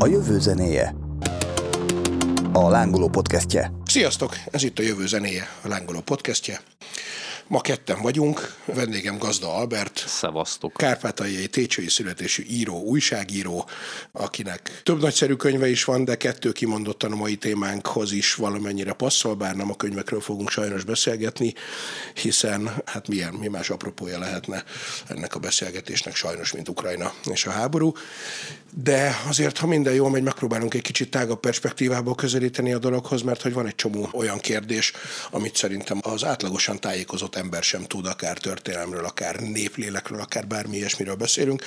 A jövő zenéje. A lángoló podcastje. Sziasztok! Ez itt a Jövő zenéje, a lángoló podcastje. Ma ketten vagyunk, vendégem Gazda Albert. Szevasztok. Kárpátaljai técsői születésű író, újságíró, akinek több nagyszerű könyve is van, de kettő kimondottan a mai témánkhoz is valamennyire passzol, bár nem a könyvekről fogunk sajnos beszélgetni, hiszen hát milyen, mi más apropója lehetne ennek a beszélgetésnek sajnos, mint Ukrajna és a háború. De azért, ha minden jól megy, megpróbálunk egy kicsit tágabb perspektívából közelíteni a dologhoz, mert hogy van egy csomó olyan kérdés, amit szerintem az átlagosan tájékozott ember sem tud, akár történelemről, akár néplélekről, akár bármi ilyesmiről beszélünk.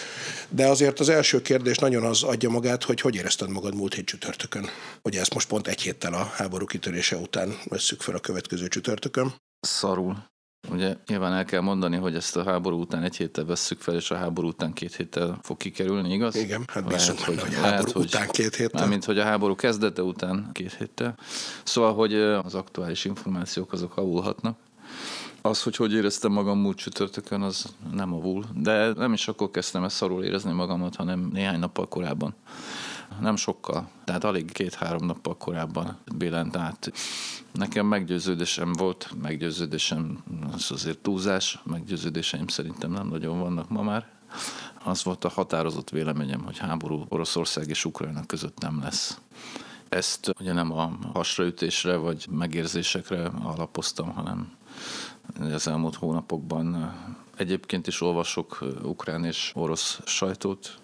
De azért az első kérdés nagyon az adja magát, hogy hogy érezted magad múlt hét csütörtökön. Ugye ezt most pont egy héttel a háború kitörése után vesszük fel a következő csütörtökön. Szarul. Ugye nyilván el kell mondani, hogy ezt a háború után egy héttel vesszük fel, és a háború után két héttel fog kikerülni, igaz? Igen, hát bízunk hogy, hogy a háború hogy, után két héttel. Mint hogy a háború kezdete után két héttel. Szóval, hogy az aktuális információk azok avulhatnak. Az, hogy hogy éreztem magam múlt csütörtökön, az nem avul. De nem is akkor kezdtem ezt szarul érezni magamat, hanem néhány nappal korábban. Nem sokkal, tehát alig két-három nappal korábban billent át. Nekem meggyőződésem volt, meggyőződésem az azért túlzás, meggyőződéseim szerintem nem nagyon vannak ma már. Az volt a határozott véleményem, hogy háború Oroszország és Ukrajna között nem lesz. Ezt ugye nem a hasraütésre vagy megérzésekre alapoztam, hanem az elmúlt hónapokban. Egyébként is olvasok ukrán és orosz sajtót,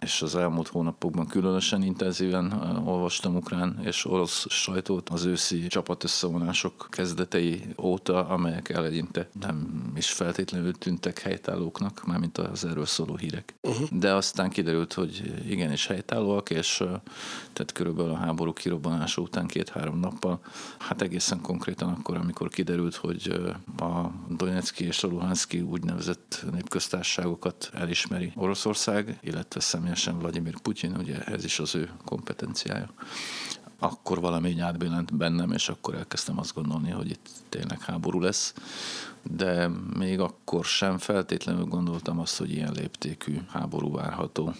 és az elmúlt hónapokban különösen intenzíven olvastam ukrán és orosz sajtót az őszi csapatösszevonások kezdetei óta, amelyek eleinte nem is feltétlenül tűntek helytállóknak, mármint az erről szóló hírek. Uh-huh. De aztán kiderült, hogy igenis helytállóak, és tehát körülbelül a háború kirobbanása után két-három nappal, hát egészen konkrétan akkor, amikor kiderült, hogy a Donetszki és a Luhanszki úgynevezett népköztársaságokat elismeri Oroszország, illetve személyesen Vladimir Putyin, ugye ez is az ő kompetenciája. Akkor valami átbillent bennem, és akkor elkezdtem azt gondolni, hogy itt tényleg háború lesz. De még akkor sem feltétlenül gondoltam azt, hogy ilyen léptékű háború várható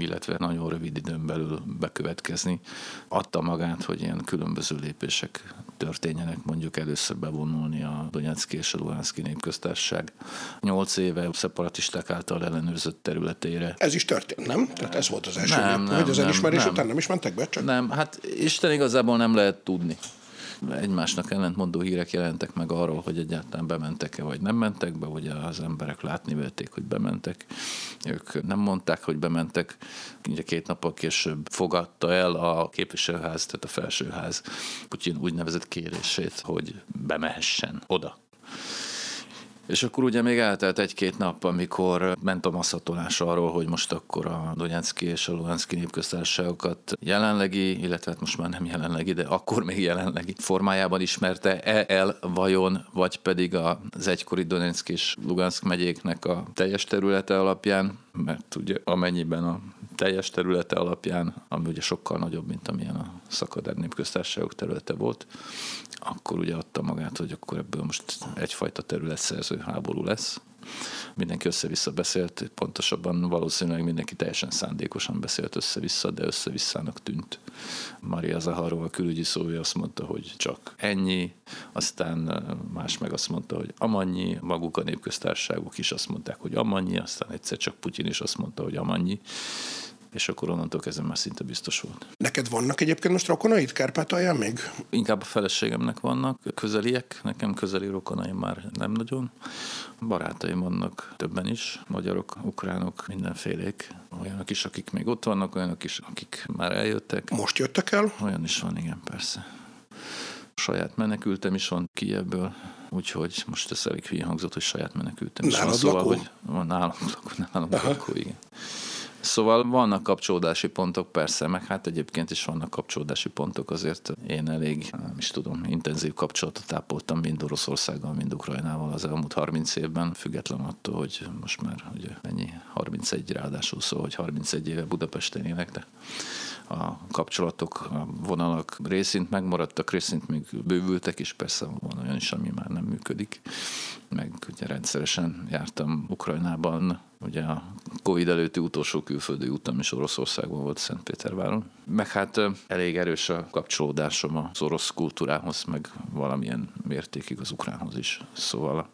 illetve nagyon rövid időn belül bekövetkezni. Adta magát, hogy ilyen különböző lépések történjenek, mondjuk először bevonulni a Donetszki és a Luhanszki népköztársaság nyolc éve szeparatisták által ellenőrzött területére. Ez is történt, nem? Tehát ez volt az első nem, nem, hogy az elismerés nem, után nem is mentek be? Csak? Nem, hát Isten igazából nem lehet tudni egymásnak ellentmondó hírek jelentek meg arról, hogy egyáltalán bementek-e, vagy nem mentek be, ugye az emberek látni vették, hogy bementek. Ők nem mondták, hogy bementek. Ugye két nappal később fogadta el a képviselőház, tehát a felsőház Putyin úgynevezett kérését, hogy bemehessen oda. És akkor ugye még eltelt egy-két nap, amikor ment a masszatolás arról, hogy most akkor a Donetszki és a Luhanszki népköztársaságokat jelenlegi, illetve hát most már nem jelenlegi, de akkor még jelenlegi formájában ismerte -e el vajon, vagy pedig az egykori Donetszki és Luganszk megyéknek a teljes területe alapján, mert ugye amennyiben a teljes területe alapján, ami ugye sokkal nagyobb, mint amilyen a szakadár népköztársaságok területe volt, akkor ugye adta magát, hogy akkor ebből most egyfajta területszerző háború lesz. Mindenki össze-vissza beszélt, pontosabban valószínűleg mindenki teljesen szándékosan beszélt össze-vissza, de össze-visszának tűnt. Maria Zaharova külügyi szója azt mondta, hogy csak ennyi, aztán más meg azt mondta, hogy amannyi, maguk a népköztársaságok is azt mondták, hogy amannyi, aztán egyszer csak Putyin is azt mondta, hogy amannyi és akkor onnantól kezdve már szinte biztos volt. Neked vannak egyébként most rokonaid Kárpátalján még? Inkább a feleségemnek vannak közeliek, nekem közeli rokonaim már nem nagyon. Barátaim vannak többen is, magyarok, ukránok, mindenfélék. Olyanok is, akik még ott vannak, olyanok is, akik már eljöttek. Most jöttek el? Olyan is van, igen, persze. Saját menekültem is van Kievből, úgyhogy most ez elég hülye hangzott, hogy saját menekültem is van. Szóval, lakó? hogy van nálam, nálam lakó, igen. Szóval vannak kapcsolódási pontok, persze, meg hát egyébként is vannak kapcsolódási pontok, azért én elég, nem is tudom, intenzív kapcsolatot ápoltam mind Oroszországgal, mind Ukrajnával az elmúlt 30 évben, független attól, hogy most már ugye ennyi 31 ráadásul szó, hogy 31 éve Budapesten élek, de a kapcsolatok, a vonalak részint megmaradtak, részint még bővültek, és persze van olyan is, ami már nem működik. Meg ugye rendszeresen jártam Ukrajnában ugye a Covid előtti utolsó külföldi utam is Oroszországban volt Szentpéterváron. Meg hát elég erős a kapcsolódásom az orosz kultúrához, meg valamilyen mértékig az ukránhoz is. Szóval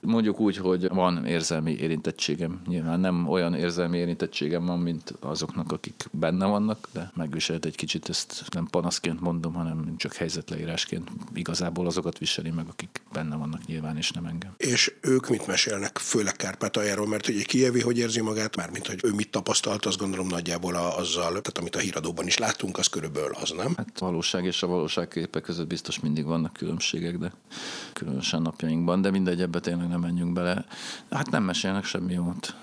mondjuk úgy, hogy van érzelmi érintettségem. Nyilván nem olyan érzelmi érintettségem van, mint azoknak, akik benne vannak, de megviselt egy kicsit, ezt nem panaszként mondom, hanem csak helyzetleírásként. Igazából azokat viseli meg, akik benne vannak nyilván, és nem engem. És ők mit mesélnek, főleg Kárpátaljáról, mert ugye Kievi hogy érzi magát, mármint hogy ő mit tapasztalt, azt gondolom nagyjából a, azzal, tehát amit a híradóban is láttunk, az körülbelül az, nem? Hát a valóság és a valóság képek között biztos mindig vannak különbségek, de különösen napjainkban, de mindegy, ebbe tényleg nem menjünk bele. Hát nem mesélnek semmi jót.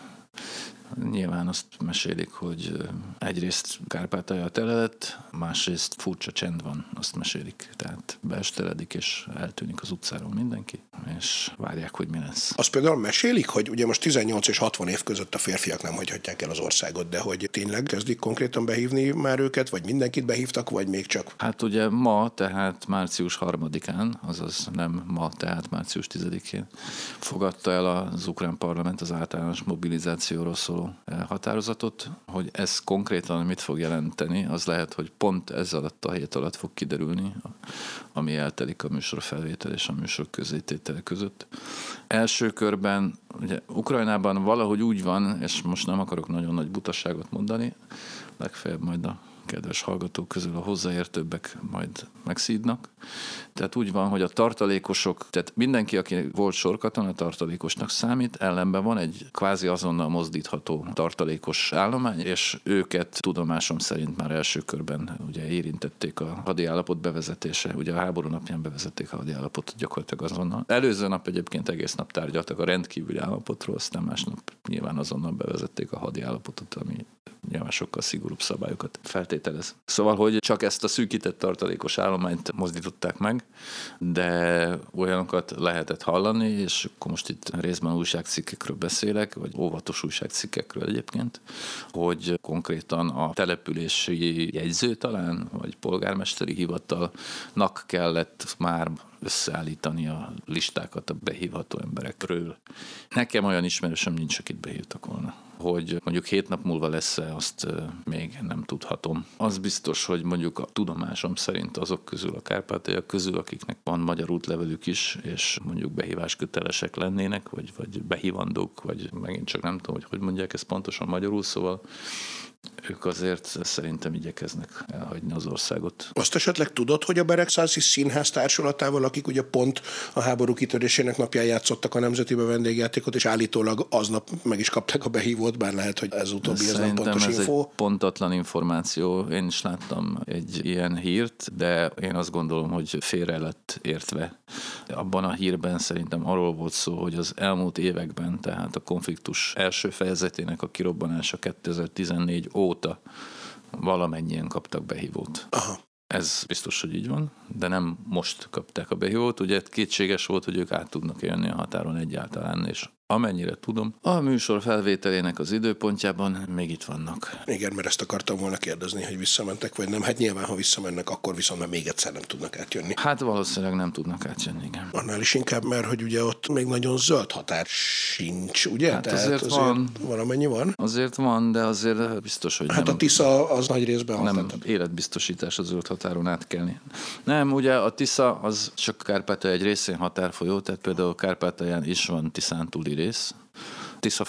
Nyilván azt mesélik, hogy egyrészt Kárpátalja telelett, másrészt furcsa csend van, azt mesélik. Tehát beesteledik, és eltűnik az utcáról mindenki, és várják, hogy mi lesz. Azt például mesélik, hogy ugye most 18 és 60 év között a férfiak nem hagyhatják el az országot, de hogy tényleg kezdik konkrétan behívni már őket, vagy mindenkit behívtak, vagy még csak? Hát ugye ma, tehát március 3-án, azaz nem ma, tehát március 10-én fogadta el az ukrán parlament az általános mobilizációról szóló határozatot, hogy ez konkrétan mit fog jelenteni, az lehet, hogy pont ez alatt a hét alatt fog kiderülni, ami eltelik a műsor felvétel és a műsor közététele között. Első körben, ugye Ukrajnában valahogy úgy van, és most nem akarok nagyon nagy butaságot mondani, legfeljebb majd a kedves hallgatók közül a hozzáértőbbek majd megszídnak. Tehát úgy van, hogy a tartalékosok, tehát mindenki, aki volt sorkaton, a tartalékosnak számít, ellenben van egy kvázi azonnal mozdítható tartalékos állomány, és őket tudomásom szerint már első körben ugye érintették a hadi állapot bevezetése, ugye a háború napján bevezették a hadi állapotot gyakorlatilag azonnal. Előző nap egyébként egész nap tárgyaltak a rendkívüli állapotról, aztán másnap nyilván azonnal bevezették a hadi állapotot, ami nyilván sokkal szigorúbb szabályokat feltételez. Szóval, hogy csak ezt a szűkített tartalékos állományt mozdították meg, de olyanokat lehetett hallani, és akkor most itt részben újságcikkekről beszélek, vagy óvatos újságcikkekről egyébként, hogy konkrétan a települési jegyző talán, vagy polgármesteri hivatalnak kellett már összeállítani a listákat a behívható emberekről. Nekem olyan ismerősöm nincs, akit behívtak volna. Hogy mondjuk hét nap múlva lesz-e, azt még nem tudhatom. Az biztos, hogy mondjuk a tudomásom szerint azok közül, a kárpátaljak közül, akiknek van magyar útlevelük is, és mondjuk behívás kötelesek lennének, vagy, vagy behívandók, vagy megint csak nem tudom, hogy hogy mondják ezt pontosan magyarul, szóval ők azért szerintem igyekeznek elhagyni az országot. Azt esetleg tudod, hogy a Beregszázi Színház társulatával, akik ugye pont a háború kitörésének napján játszottak a Nemzetibe vendégjátékot, és állítólag aznap meg is kapták a behívót, bár lehet, hogy ez utóbbi ez nem pontos ez info. egy pontatlan információ. Én is láttam egy ilyen hírt, de én azt gondolom, hogy félre lett értve. Abban a hírben szerintem arról volt szó, hogy az elmúlt években, tehát a konfliktus első fejezetének a kirobbanása 2014 óta valamennyien kaptak behívót. Aha. Ez biztos, hogy így van, de nem most kapták a behívót. Ugye kétséges volt, hogy ők át tudnak élni a határon egyáltalán, és amennyire tudom, a műsor felvételének az időpontjában még itt vannak. Igen, mert ezt akartam volna kérdezni, hogy visszamentek, vagy nem. Hát nyilván, ha visszamennek, akkor viszont már még egyszer nem tudnak átjönni. Hát valószínűleg nem tudnak átjönni, igen. Annál is inkább, mert hogy ugye ott még nagyon zöld határ sincs, ugye? Hát azért, azért van. Valamennyi van. Azért van, de azért biztos, hogy Hát nem, a Tisza az nagy részben nem határ. életbiztosítás a zöld határon átkelni. Nem, ugye a Tisza az csak Kárpátalja egy részén határfolyó, tehát például Kárpátalján is van Tiszán túli rész, Tisza,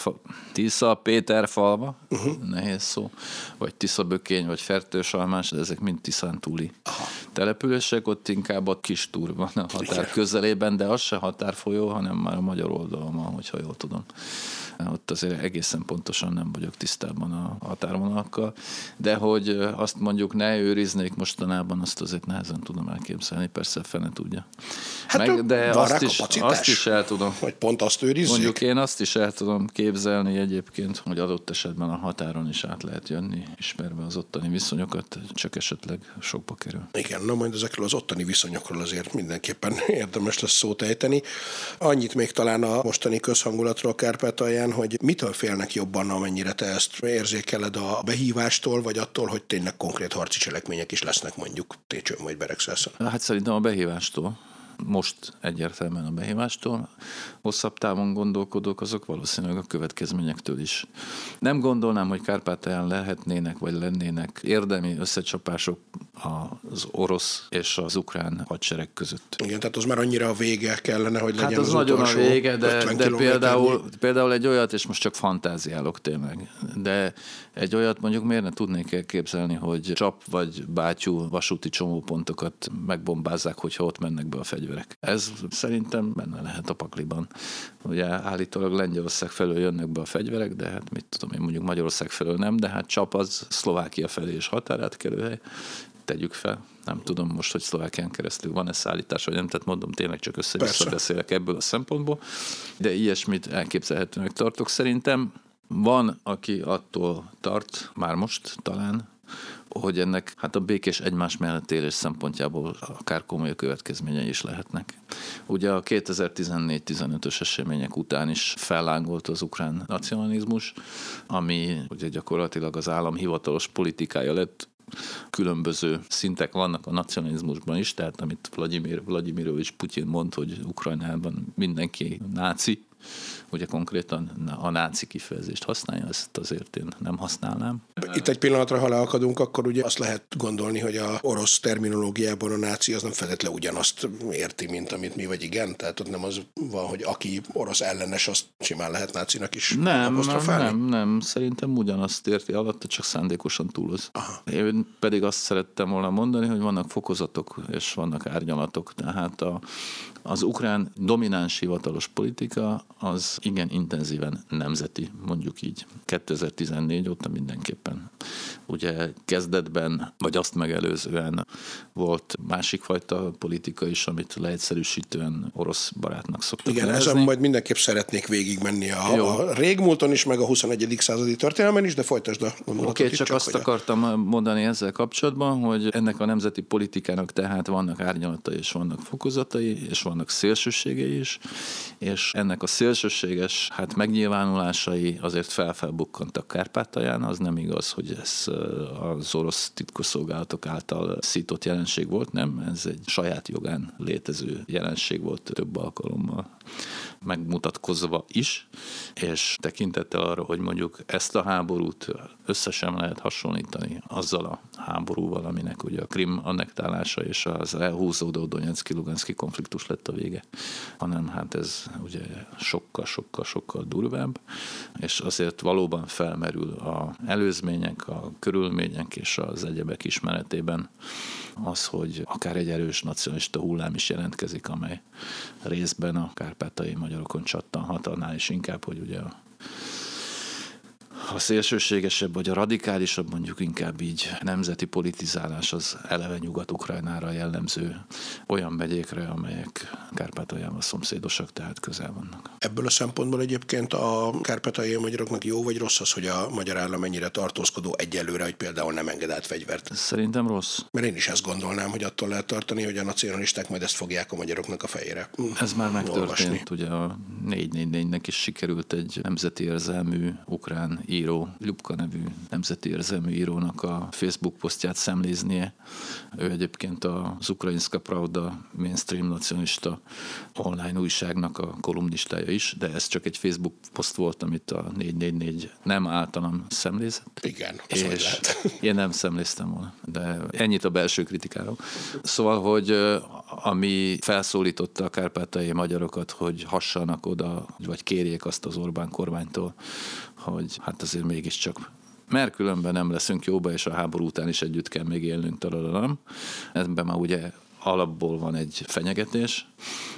Tisza Péter falva, uh-huh. nehéz szó, vagy Tisza Bökény, vagy Fertősalmás, de ezek mind Tiszán túli Aha. települések, ott inkább a kis túr van a határ Igen. közelében, de az se határfolyó, hanem már a magyar oldalon van, hogyha jól tudom. Ott azért egészen pontosan nem vagyok tisztában a határvonalakkal, de hogy azt mondjuk ne őriznék mostanában, azt azért nehezen tudom elképzelni, persze fene tudja. Hát Meg, de azt is, azt is el tudom. Hogy pont azt őrizzék? Mondjuk én azt is el tudom képzelni egyébként, hogy adott esetben a határon is át lehet jönni, ismerve az ottani viszonyokat, csak esetleg sokba kerül. Igen, na majd ezekről az ottani viszonyokról azért mindenképpen érdemes lesz szót ejteni. Annyit még talán a mostani közhangulatról Kárpátalján, hogy mitől félnek jobban, amennyire te ezt érzékeled a behívástól, vagy attól, hogy tényleg konkrét harci cselekmények is lesznek mondjuk Técsőn vagy Beregszászon? Hát szerintem a behívástól most egyértelműen a behívástól, hosszabb távon gondolkodók, azok valószínűleg a következményektől is. Nem gondolnám, hogy Kárpátalján lehetnének, vagy lennének érdemi összecsapások az orosz és az ukrán hadsereg között. Igen, tehát az már annyira a vége kellene, hogy legyen Hát az, az nagyon a vége, de, 50 de például, például egy olyat, és most csak fantáziálok tényleg, de egy olyat mondjuk miért ne tudnék elképzelni, hogy csap vagy bátyú vasúti csomópontokat megbombázzák, hogyha ott mennek be a fegyverek. Ez szerintem benne lehet a pakliban. Ugye állítólag Lengyelország felől jönnek be a fegyverek, de hát mit tudom én, mondjuk Magyarország felől nem, de hát csap az Szlovákia felé és határátkelőhely, tegyük fel. Nem tudom most, hogy Szlovákián keresztül van-e szállítás, vagy nem, tehát mondom, tényleg csak össze-vissza Persze. beszélek ebből a szempontból, de ilyesmit elképzelhetőnek tartok. Szerintem van, aki attól tart, már most talán, hogy ennek hát a békés egymás mellett élés szempontjából akár komoly következményei is lehetnek. Ugye a 2014-15-ös események után is fellángolt az ukrán nacionalizmus, ami ugye gyakorlatilag az állam hivatalos politikája lett, különböző szintek vannak a nacionalizmusban is, tehát amit Vladimir Vladimirovics Putyin mond, hogy Ukrajnában mindenki náci, ugye konkrétan a náci kifejezést használja, ezt azért én nem használnám. Itt egy pillanatra, ha leakadunk, akkor ugye azt lehet gondolni, hogy a orosz terminológiában a náci az nem feltétlenül ugyanazt érti, mint amit mi vagy igen. Tehát ott nem az van, hogy aki orosz ellenes, azt simán lehet nácinak is Nem, nem, nem, nem, szerintem ugyanazt érti alatta, csak szándékosan túloz. Aha. Én pedig azt szerettem volna mondani, hogy vannak fokozatok és vannak árnyalatok. Tehát a, az ukrán domináns hivatalos politika az igen intenzíven nemzeti, mondjuk így. 2014 óta mindenképpen. Ugye kezdetben, vagy azt megelőzően volt másik fajta politika is, amit leegyszerűsítően orosz barátnak szoktak Igen, nevezni. ezen majd mindenképp szeretnék végigmenni a, Jó. a régmúlton is, meg a 21. századi történelmen is, de folytasd a Oké, gondolatot okay, itt, csak azt a- akartam mondani ezzel kapcsolatban, hogy ennek a nemzeti politikának tehát vannak árnyalatai és vannak fokozatai, és vannak szélsőségei is, és ennek a szélsőséges hát megnyilvánulásai azért felfelbukkantak Kárpátalján, az nem igaz, hogy ez ö, az orosz titkosszolgálatok által szított jelenség volt, nem, ez egy saját jogán létező jelenség volt több alkalommal megmutatkozva is, és tekintettel arra, hogy mondjuk ezt a háborút összesen lehet hasonlítani azzal a háborúval, aminek ugye a Krim annektálása és az elhúzódó Donetszki-Luganszki konfliktus lett a vége, hanem hát ez ugye sokkal-sokkal-sokkal durvább, és azért valóban felmerül a előzmények, a körülmények és az egyebek ismeretében az, hogy akár egy erős nacionalista hullám is jelentkezik, amely részben a kárpátai magyarokon csattanhat, annál is inkább, hogy ugye a a szélsőségesebb, vagy a radikálisabb, mondjuk inkább így nemzeti politizálás az eleve Nyugat-Ukrajnára jellemző olyan megyékre, amelyek Kárpátaljával szomszédosak, tehát közel vannak. Ebből a szempontból egyébként a kárpátaljai magyaroknak jó vagy rossz az, hogy a magyar állam ennyire tartózkodó egyelőre, hogy például nem enged át fegyvert. Szerintem rossz. Mert én is ezt gondolnám, hogy attól lehet tartani, hogy a nacionalisták majd ezt fogják a magyaroknak a fejére. Ez már megtörtént. olvasni. Ugye a 444-nek is sikerült egy nemzeti érzelmű ukrán író, Ljubka nevű nemzeti érzelmű írónak a Facebook posztját szemléznie. Ő egyébként az Ukrajinska Pravda mainstream nacionalista online újságnak a kolumnistája is, de ez csak egy Facebook poszt volt, amit a 444 nem általam szemlézett. Igen, És lehet. én nem szemléztem volna, de ennyit a belső kritikáról. Szóval, hogy ami felszólította a kárpátai magyarokat, hogy hassanak oda, vagy kérjék azt az Orbán kormánytól, hogy hát azért mégiscsak mert különben nem leszünk jóba, és a háború után is együtt kell még élnünk, talalalom. Ebben már ugye alapból van egy fenyegetés.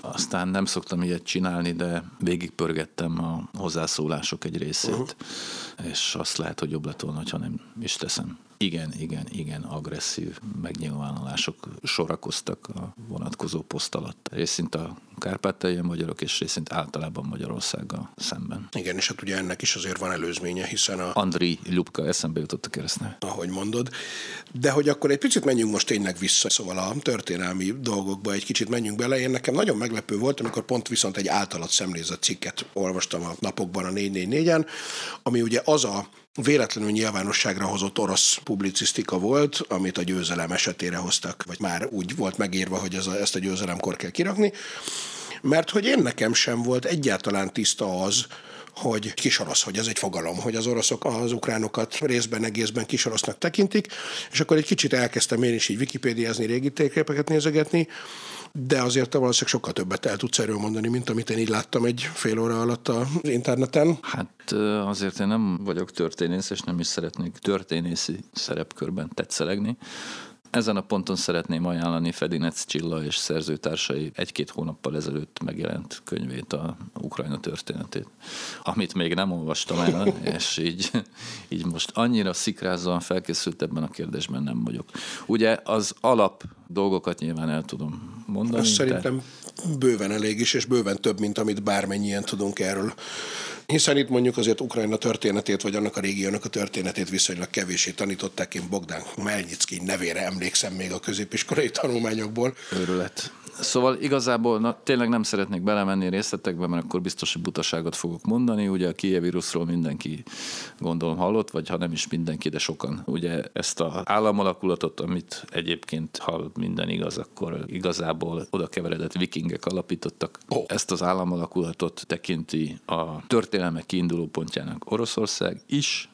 Aztán nem szoktam ilyet csinálni, de végigpörgettem a hozzászólások egy részét, uh-huh. és azt lehet, hogy jobb lett volna, ha nem is teszem. Igen, igen, igen, agresszív megnyilvánulások sorakoztak a vonatkozó poszt alatt. Részint a kárpátaljai magyarok, és részint általában Magyarországgal szemben. Igen, és hát ugye ennek is azért van előzménye, hiszen a, Andri Lubka eszembe jutott a keresztneve. ahogy mondod. De hogy akkor egy picit menjünk most tényleg vissza, szóval a történelmi dolgokba egy kicsit menjünk bele. Én nekem nagyon meglepő volt, amikor pont viszont egy általat szemlézett cikket olvastam a napokban a 444-en, ami ugye az a véletlenül nyilvánosságra hozott orosz publicisztika volt, amit a győzelem esetére hoztak, vagy már úgy volt megírva, hogy ez a, ezt a győzelemkor kell kirakni. Mert hogy én nekem sem volt egyáltalán tiszta az, hogy kisorosz, hogy ez egy fogalom, hogy az oroszok az ukránokat részben, egészben kisorosznak tekintik, és akkor egy kicsit elkezdtem én is így wikipédiázni, régi térképeket nézegetni, de azért te valószínűleg sokkal többet el tudsz erről mondani, mint amit én így láttam egy fél óra alatt az interneten. Hát azért én nem vagyok történész, és nem is szeretnék történészi szerepkörben tetszelegni. Ezen a ponton szeretném ajánlani Fedinec Csilla és szerzőtársai egy-két hónappal ezelőtt megjelent könyvét, a Ukrajna történetét, amit még nem olvastam el, és így, így most annyira szikrázóan felkészült ebben a kérdésben nem vagyok. Ugye az alap dolgokat nyilván el tudom mondani. Azt szerintem bőven elég is, és bőven több, mint amit bármennyien tudunk erről hiszen itt mondjuk azért Ukrajna történetét, vagy annak a régiónak a történetét viszonylag kevésé tanították. Én Bogdán Melnyicki nevére emlékszem még a középiskolai tanulmányokból. Őrület. Szóval igazából na, tényleg nem szeretnék belemenni részletekbe, mert akkor biztos, hogy butaságot fogok mondani. Ugye a Kiev vírusról mindenki gondolom hallott, vagy ha nem is mindenki, de sokan. Ugye ezt az államalakulatot, amit egyébként, ha minden igaz, akkor igazából oda keveredett vikingek alapítottak. Oh. Ezt az államalakulatot tekinti a történelmek kiinduló pontjának Oroszország is,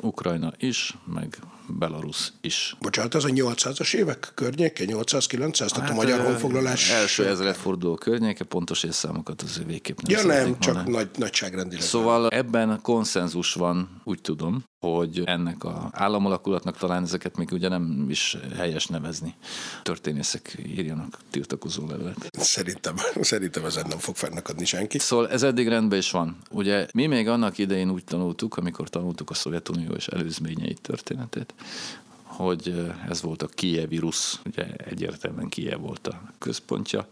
Ukrajna is, meg Belarus is. Bocsánat, ez a 800-as évek környéke, 800-900, hát, tehát a magyar honfoglalás... Első ezredforduló környéke, pontos évszámokat az végképp nem Ja nem, csak mondani. nagy, nagyságrendileg. Szóval ebben konszenzus van, úgy tudom, hogy ennek a államalakulatnak talán ezeket még ugye nem is helyes nevezni. Történészek írjanak tiltakozó levelet. Szerintem, szerintem ezen nem fog fennakadni senki. Szóval ez eddig rendben is van. Ugye mi még annak idején úgy tanultuk, amikor tanultuk a Szovjetunió és előzményei történetét, hogy ez volt a Kievi Rusz, ugye egyértelműen Kiev volt a központja,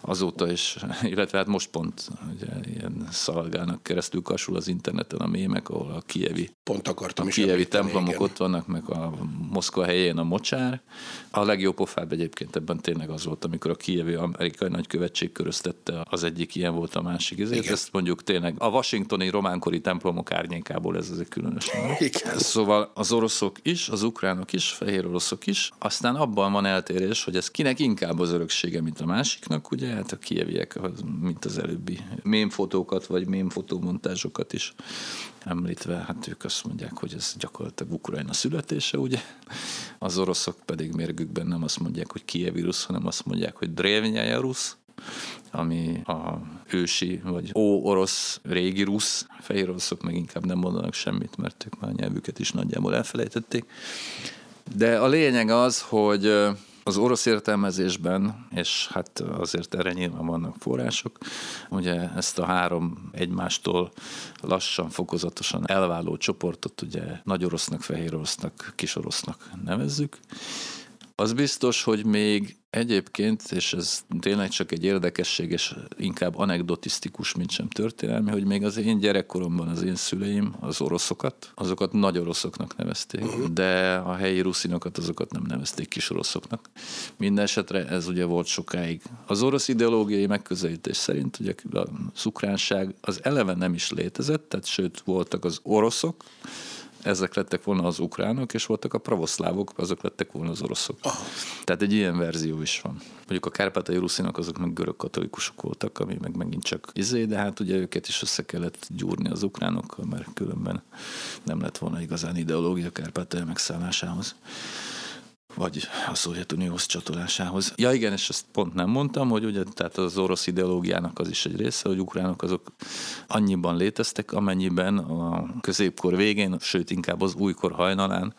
azóta is, illetve hát most pont ugye, ilyen szaladgálnak keresztül kasul az interneten a mémek, ahol a kievi, pont akartam a kievi templomok igen. ott vannak, meg a Moszkva helyén a mocsár. A legjobb pofább egyébként ebben tényleg az volt, amikor a kievi amerikai nagykövetség köröztette, az egyik ilyen volt a másik. Ezért igen. ezt mondjuk tényleg a washingtoni románkori templomok árnyékából ez azért különösen. Igen. Szóval az oroszok is, az ukránok is, fehér oroszok is, aztán abban van eltérés, hogy ez kinek inkább az öröksége, mint a másiknak, ugye hát a kieviek, mint az előbbi mémfotókat, vagy mémfotómontázsokat is említve, hát ők azt mondják, hogy ez gyakorlatilag Ukrajna születése, ugye? Az oroszok pedig mérgükben nem azt mondják, hogy kievirus, hanem azt mondják, hogy Drevnyája rusz, ami a ősi, vagy ó-orosz, régi rusz, fehér oroszok meg inkább nem mondanak semmit, mert ők már a nyelvüket is nagyjából elfelejtették. De a lényeg az, hogy az orosz értelmezésben, és hát azért erre nyilván vannak források, ugye ezt a három egymástól lassan, fokozatosan elváló csoportot ugye nagy orosznak, fehér orosznak, kis orosznak nevezzük. Az biztos, hogy még Egyébként, és ez tényleg csak egy érdekesség, és inkább anekdotisztikus, mint sem történelmi, hogy még az én gyerekkoromban az én szüleim az oroszokat, azokat nagy oroszoknak nevezték, de a helyi ruszinokat azokat nem nevezték kis oroszoknak. Minden esetre ez ugye volt sokáig. Az orosz ideológiai megközelítés szerint ugye a szukránság az eleve nem is létezett, tehát sőt voltak az oroszok, ezek lettek volna az ukránok, és voltak a pravoszlávok, azok lettek volna az oroszok. Oh. Tehát egy ilyen verzió is van. Mondjuk a kárpátai ruszinok azok meg görög katolikusok voltak, ami meg megint csak izé, de hát ugye őket is össze kellett gyúrni az ukránokkal, mert különben nem lett volna igazán ideológia kárpátai megszállásához vagy a Szovjetunióhoz csatolásához. Ja igen, és ezt pont nem mondtam, hogy ugye tehát az orosz ideológiának az is egy része, hogy ukránok azok annyiban léteztek, amennyiben a középkor végén, sőt inkább az újkor hajnalán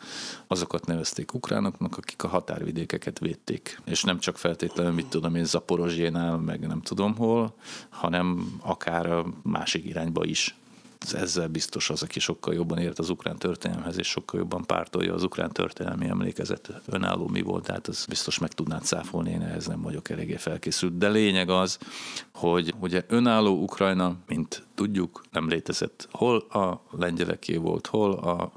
azokat nevezték ukránoknak, akik a határvidékeket védték. És nem csak feltétlenül, mit tudom én, Zaporozsénál, meg nem tudom hol, hanem akár a másik irányba is ezzel biztos az, aki sokkal jobban ért az ukrán történelmhez, és sokkal jobban pártolja az ukrán történelmi emlékezet önálló mi volt, tehát az biztos meg tudnád száfolni, én ehhez nem vagyok eléggé felkészült. De lényeg az, hogy ugye önálló Ukrajna, mint tudjuk, nem létezett. Hol a lengyeleké volt, hol a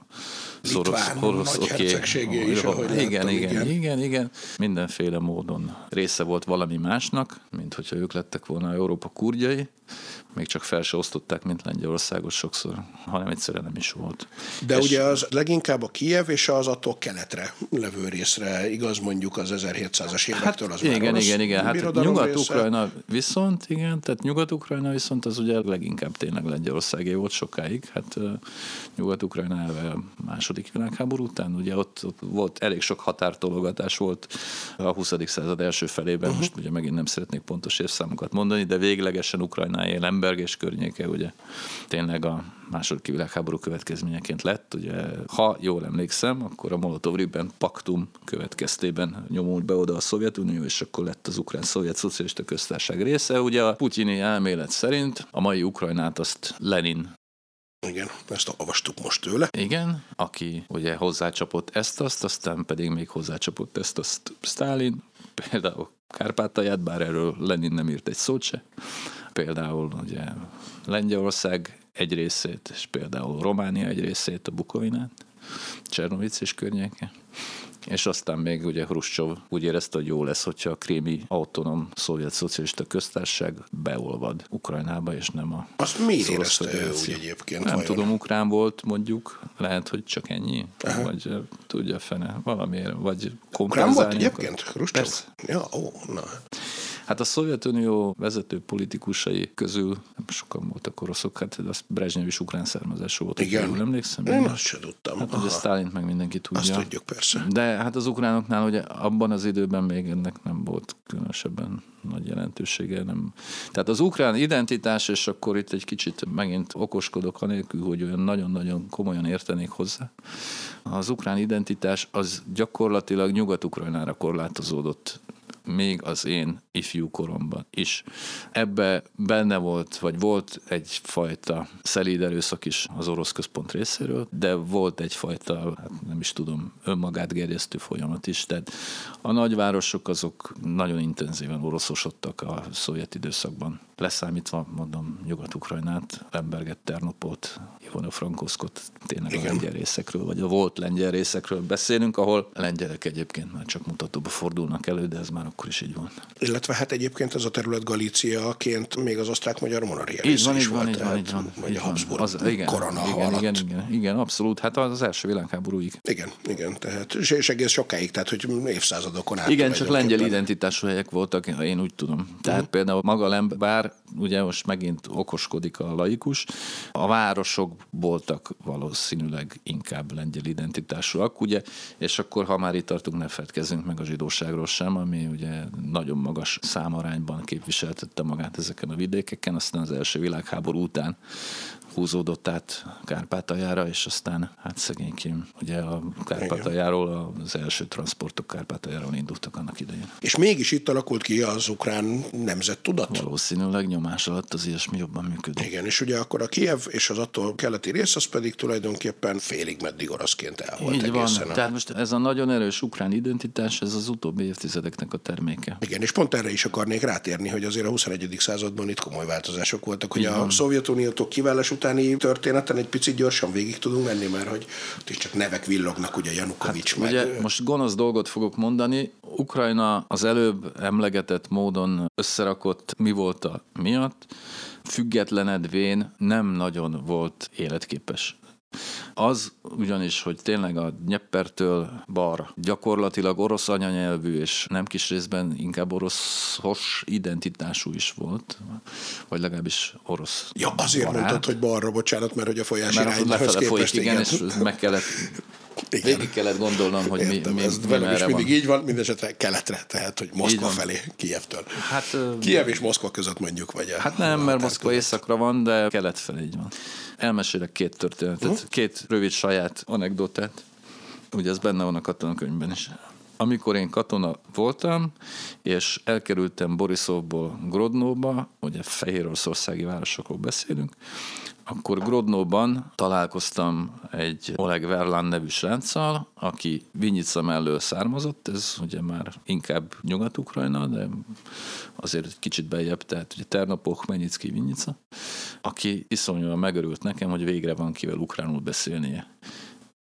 Litván nagy hercegségé is, hol, igen, láttam, igen, igen. igen, igen. Mindenféle módon része volt valami másnak, mint hogyha ők lettek volna Európa kurdjai, még csak fel se osztották, mint Lengyelországot sokszor, hanem egyszerűen nem is volt. De És- ugye az leginkább a Kiev és az attól keletre levő részre igaz mondjuk az 1700-as évektől az már Hát igen, orosz igen, igen. Hát birodalom része. Nyugat-Ukrajna viszont, igen, tehát Nyugat-Ukrajna viszont az ugye leginkább tényleg Lengyelországé volt sokáig. Hát Nyugat-Ukrajna elve a második világháború után, ugye ott, ott volt elég sok határtologatás volt a 20. század első felében, uh-huh. most ugye megint nem szeretnék pontos évszámokat mondani, de véglegesen Ukrajnáé, Lemberg és környéke ugye tényleg a második világháború következményeként lett. Ugye, ha jól emlékszem, akkor a Molotov-Ribben paktum következtében nyomult be oda a Szovjetunió, és akkor lett az Ukrán-Szovjet Szocialista Köztársaság része. Ugye a putyini elmélet szerint a mai Ukrajnát azt Lenin Igen, ezt olvastuk most tőle. igen, aki ugye hozzácsapott ezt, azt, aztán pedig még hozzácsapott ezt, azt Stalin, például Kárpátalját, bár erről Lenin nem írt egy szót se, például ugye Lengyelország egy részét, és például Románia egy részét, a Bukovinát, Csernovic és környéke. És aztán még ugye Hruscsov úgy érezte, hogy jó lesz, hogyha a krémi autonóm szovjet szocialista köztársaság beolvad Ukrajnába, és nem a Azt miért érezte ő úgy egyébként? Nem vajon? tudom, ukrán volt mondjuk, lehet, hogy csak ennyi, Aha. vagy ö, tudja fene, valamiért, vagy Ukrán volt kompenzálni egyébként? Hruscsov? Ja, ó, na. Hát a Szovjetunió vezető politikusai közül nem sokan voltak oroszok, hát az Brezsnyev is ukrán származású volt, Igen. Jól emlékszem. Én azt se tudtam. Hát ugye Sztálint meg mindenki Azt tudja. tudjuk persze. De hát az ukránoknál ugye abban az időben még ennek nem volt különösebben nagy jelentősége. Nem. Tehát az ukrán identitás, és akkor itt egy kicsit megint okoskodok anélkül, hogy olyan nagyon-nagyon komolyan értenék hozzá. Az ukrán identitás az gyakorlatilag Nyugat-Ukrajnára korlátozódott még az én ifjú koromban is. Ebbe benne volt, vagy volt egyfajta szelíd erőszak is az orosz központ részéről, de volt egyfajta, hát nem is tudom, önmagát gerjesztő folyamat is. Tehát a nagyvárosok azok nagyon intenzíven oroszosodtak a szovjet időszakban. Leszámítva, mondom, Nyugat-Ukrajnát, Lemberget, Ternopolt, Ivano-Frankovszkot, tényleg Igen. a lengyel részekről, vagy a volt lengyel részekről beszélünk, ahol lengyelek egyébként már csak mutatóba fordulnak elő, de ez már akkor is így volt. Illetve hát egyébként ez a terület Galíciaként még az osztrák-magyar monarchia Így van, is van, volt, így van, így van. Vagy így a van. Habsburg az, igen, korona igen, alatt. igen, igen, igen, abszolút. Hát az első világháborúig. Igen, igen, tehát, és, és egész sokáig, tehát hogy évszázadokon át. Igen, csak lengyel identitású helyek voltak, én úgy tudom. Tehát uh-huh. például maga Lemb, ugye most megint okoskodik a laikus, a városok voltak valószínűleg inkább lengyel identitásúak, ugye, és akkor, ha már itt tartunk, ne feledkezzünk meg a zsidóságról sem, ami ugye nagyon magas számarányban képviseltette magát ezeken a vidékeken, aztán az első világháború után húzódott át Kárpátaljára, és aztán hát szegénykém, ugye a Kárpátaljáról az első transportok Kárpátaljáról indultak annak idején. És mégis itt alakult ki az ukrán nemzettudat. Valószínűleg nyomás alatt az ilyesmi jobban működik. Igen, és ugye akkor a Kiev és az attól keleti rész, az pedig tulajdonképpen félig meddig oroszként el volt Így van. A... Tehát most ez a nagyon erős ukrán identitás, ez az utóbbi évtizedeknek a terméke. Igen, és pont erre is akarnék rátérni, hogy azért a 21. században itt komoly változások voltak, hogy Így a van. Szovjetuniótól kiválás utáni történeten egy picit gyorsan végig tudunk menni, mert hogy ott is csak nevek villognak, ugye Janukovics hát, meg. Ugye most gonosz dolgot fogok mondani. Ukrajna az előbb emlegetett módon összerakott mi volt a miatt, függetlenedvén nem nagyon volt életképes. Az ugyanis, hogy tényleg a Nyeppertől bar gyakorlatilag orosz anyanyelvű, és nem kis részben inkább oroszos identitású is volt, vagy legalábbis orosz Ja, azért barát. mondtad, hogy balra, bocsánat, mert hogy a folyás Mert irányához lefele folyik, képest, igen, és meg kellett, Igen. végig kellett gondolnom, hogy mi, Értem, mi, ez mi velem is mindig van. így van, mindesetre keletre, tehát hogy Moszkva felé, Kijevtől. Hát, ö, Kiev és Moszkva között mondjuk, vagy Hát nem, mert Moszkva határ északra van, de kelet felé így van. Elmesélek két történetet, két rövid saját anekdotát. Ugye ez benne van a katonakönyvben is. amikor én katona voltam, és elkerültem Borisovból Grodnóba, ugye fehér oroszországi városokról beszélünk, akkor Grodnóban találkoztam egy Oleg Verlan nevű sráccal, aki Vinyica mellől származott, ez ugye már inkább Nyugat-Ukrajna, de azért egy kicsit bejebb, tehát ugye Ternopok, Menyicki, Vinyica, aki iszonyúan megörült nekem, hogy végre van kivel ukránul beszélnie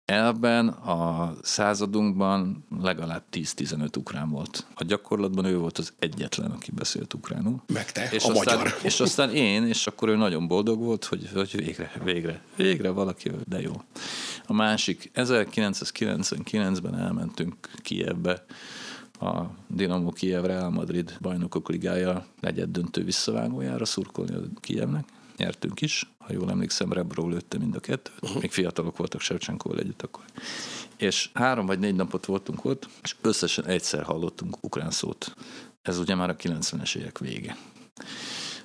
elben a századunkban legalább 10-15 ukrán volt. A gyakorlatban ő volt az egyetlen, aki beszélt ukránul. Meg te, és a aztán, magyar. És aztán én, és akkor ő nagyon boldog volt, hogy, hogy végre, végre, végre valaki, de jó. A másik, 1999-ben elmentünk Kievbe, a Dinamo Kiev Real Madrid bajnokok ligája negyed döntő visszavágójára szurkolni a Kievnek. Nyertünk is, ha jól emlékszem, Rebro lőtte mind a kettőt. Uh-huh. Még fiatalok voltak Sevcsenkóval együtt akkor. És három vagy négy napot voltunk ott, és összesen egyszer hallottunk ukrán szót. Ez ugye már a 90-es évek vége.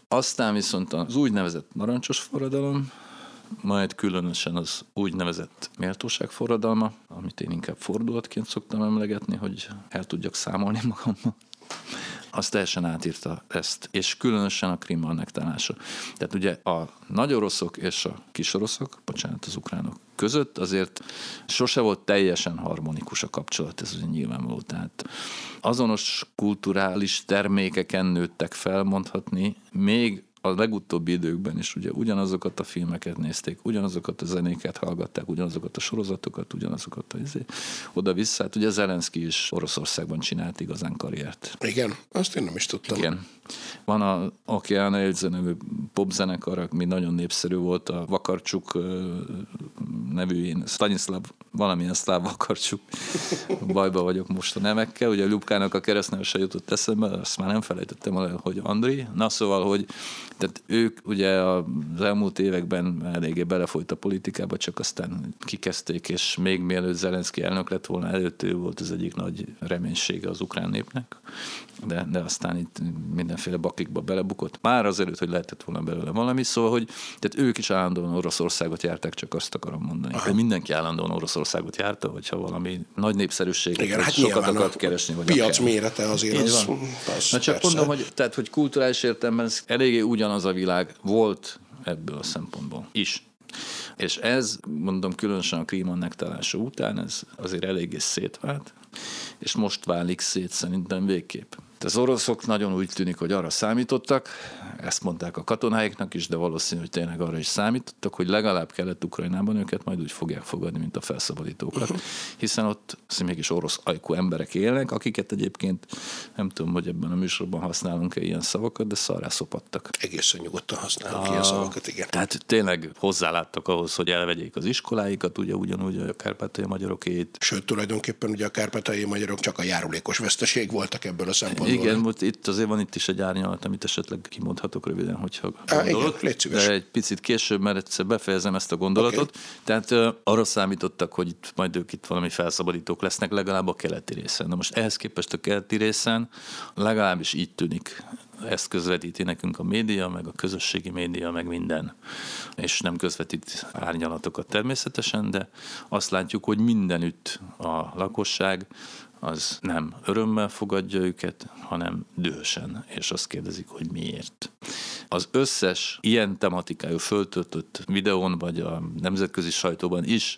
Aztán viszont az úgynevezett narancsos forradalom, majd különösen az úgynevezett méltóság forradalma, amit én inkább fordulatként szoktam emlegetni, hogy el tudjak számolni magammal az teljesen átírta ezt, és különösen a Krim annektálása. Tehát ugye a nagy oroszok és a kis oroszok, bocsánat, az ukránok között azért sose volt teljesen harmonikus a kapcsolat, ez ugye nyilvánvaló. Tehát azonos kulturális termékeken nőttek fel, mondhatni, még a legutóbbi időkben is ugye ugyanazokat a filmeket nézték, ugyanazokat a zenéket hallgatták, ugyanazokat a sorozatokat, ugyanazokat a izé, oda-vissza. Hát ugye Zelenszky is Oroszországban csinált igazán karriert. Igen, azt én nem is tudtam. Igen. Van a Okean Elze nevű popzenekar, ami nagyon népszerű volt, a Vakarcsuk nevű én, Stanislav, valamilyen szláv Vakarcsuk. Bajba vagyok most a nemekkel. Ugye Lubkának a keresztneve se jutott eszembe, azt már nem felejtettem el, hogy Andri. Na szóval, hogy tehát ők ugye az elmúlt években eléggé belefolyt a politikába, csak aztán kikezdték, és még mielőtt Zelenszky elnök lett volna, előtt ő volt az egyik nagy reménysége az ukrán népnek, de, de aztán itt mindenféle bakikba belebukott. Már azelőtt, hogy lehetett volna belőle valami, szóval, hogy tehát ők is állandóan Oroszországot járták, csak azt akarom mondani. Aha. mindenki állandóan Oroszországot járta, hogyha valami nagy népszerűséget, Igen, hát sokat akart keresni. Vagy piac akár. mérete azért Így az, van. az Na csak persze. mondom, hogy, tehát, hogy kulturális értelemben ez eléggé ugyanaz a világ volt ebből a szempontból is. És ez, mondom, különösen a Krím annektálása után, ez azért eléggé szétvált, és most válik szét szerintem végképp. Az oroszok nagyon úgy tűnik, hogy arra számítottak, ezt mondták a katonáiknak is, de valószínű, hogy tényleg arra is számítottak, hogy legalább Kelet-Ukrajnában őket majd úgy fogják fogadni, mint a felszabadítókat. Hiszen ott mégis orosz ajkú emberek élnek, akiket egyébként nem tudom, hogy ebben a műsorban használunk-e ilyen szavakat, de szarrá szopadtak. Egészen nyugodtan használunk ilyen szavakat, igen. Tehát tényleg hozzáláttak ahhoz, hogy elvegyék az iskoláikat, ugye ugyanúgy a kárpátai magyarokét. Sőt, tulajdonképpen ugye a kárpátai magyarok csak a járulékos veszteség voltak ebből a szempontból. Igen, most itt azért van itt is egy árnyalat, amit esetleg kimondhatok röviden, hogyha igen, gondolod. szíves. De egy picit később, mert egyszer befejezem ezt a gondolatot. Okay. Tehát uh, arra számítottak, hogy itt majd ők itt valami felszabadítók lesznek, legalább a keleti részen. Na most ehhez képest a keleti részen legalábbis így tűnik ezt közvetíti nekünk a média, meg a közösségi média, meg minden. És nem közvetít árnyalatokat természetesen, de azt látjuk, hogy mindenütt a lakosság az nem örömmel fogadja őket, hanem dühösen, és azt kérdezik, hogy miért. Az összes ilyen tematikájú föltöltött videón, vagy a nemzetközi sajtóban is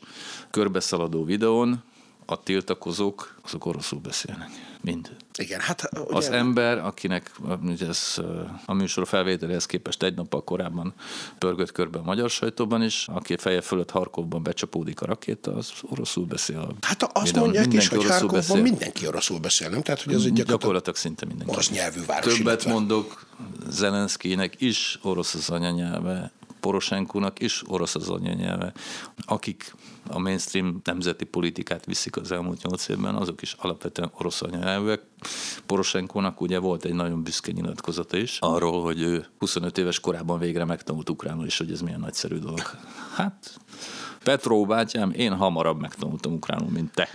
körbeszaladó videón a tiltakozók, azok oroszul beszélnek. Mind. Igen, hát ugye, Az ember, akinek ugye ez a műsor felvételéhez képest egy nappal korábban pörgött körbe a magyar sajtóban is, aki feje fölött Harkovban becsapódik a rakéta, az oroszul beszél. Hát azt Mindenhol mondják is, hogy Harkovban beszél. mindenki oroszul beszél, nem? Tehát, hogy ez egy gyakorlatilag Gyakorlatilag szinte mindenki. orosz nyelvű város. Többet illetve- mondok, Zelenszkijnek is orosz az anyanyelve, Poroshenkunak is orosz az anyanyelve. Akik a mainstream nemzeti politikát viszik az elmúlt nyolc évben, azok is alapvetően orosz anyanyelvűek. Poroshenkónak ugye volt egy nagyon büszke nyilatkozata is arról, hogy ő 25 éves korában végre megtanult ukránul, és hogy ez milyen nagyszerű dolog. Hát Petró bátyám, én hamarabb megtanultam ukránul, mint te.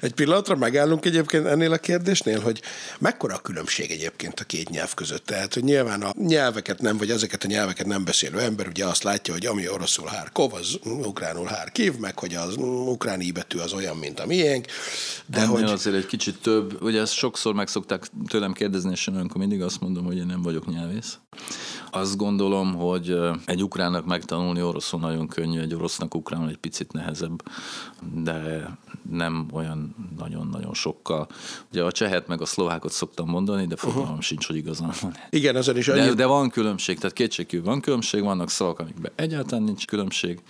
Egy pillanatra megállunk egyébként ennél a kérdésnél, hogy mekkora a különbség egyébként a két nyelv között. Tehát, hogy nyilván a nyelveket nem, vagy ezeket a nyelveket nem beszélő ember ugye azt látja, hogy ami oroszul Harkov, az ukránul Harkiv, meg hogy az ukrán íbetű az olyan, mint a miénk. De Ennél hogy... azért egy kicsit több, ugye ezt sokszor meg szokták tőlem kérdezni, és én mindig azt mondom, hogy én nem vagyok nyelvész. Azt gondolom, hogy egy ukránnak megtanulni oroszul nagyon könnyű, egy orosznak ukránul egy picit nehezebb, de nem olyan nagyon-nagyon sokkal. Ugye a csehet meg a szlovákot szoktam mondani, de fogalmam uh-huh. sincs, hogy igazán van. Igen, ezen is annyi... de, de van különbség, tehát kétségkívül van különbség, vannak szavak, amikben egyáltalán nincs különbség,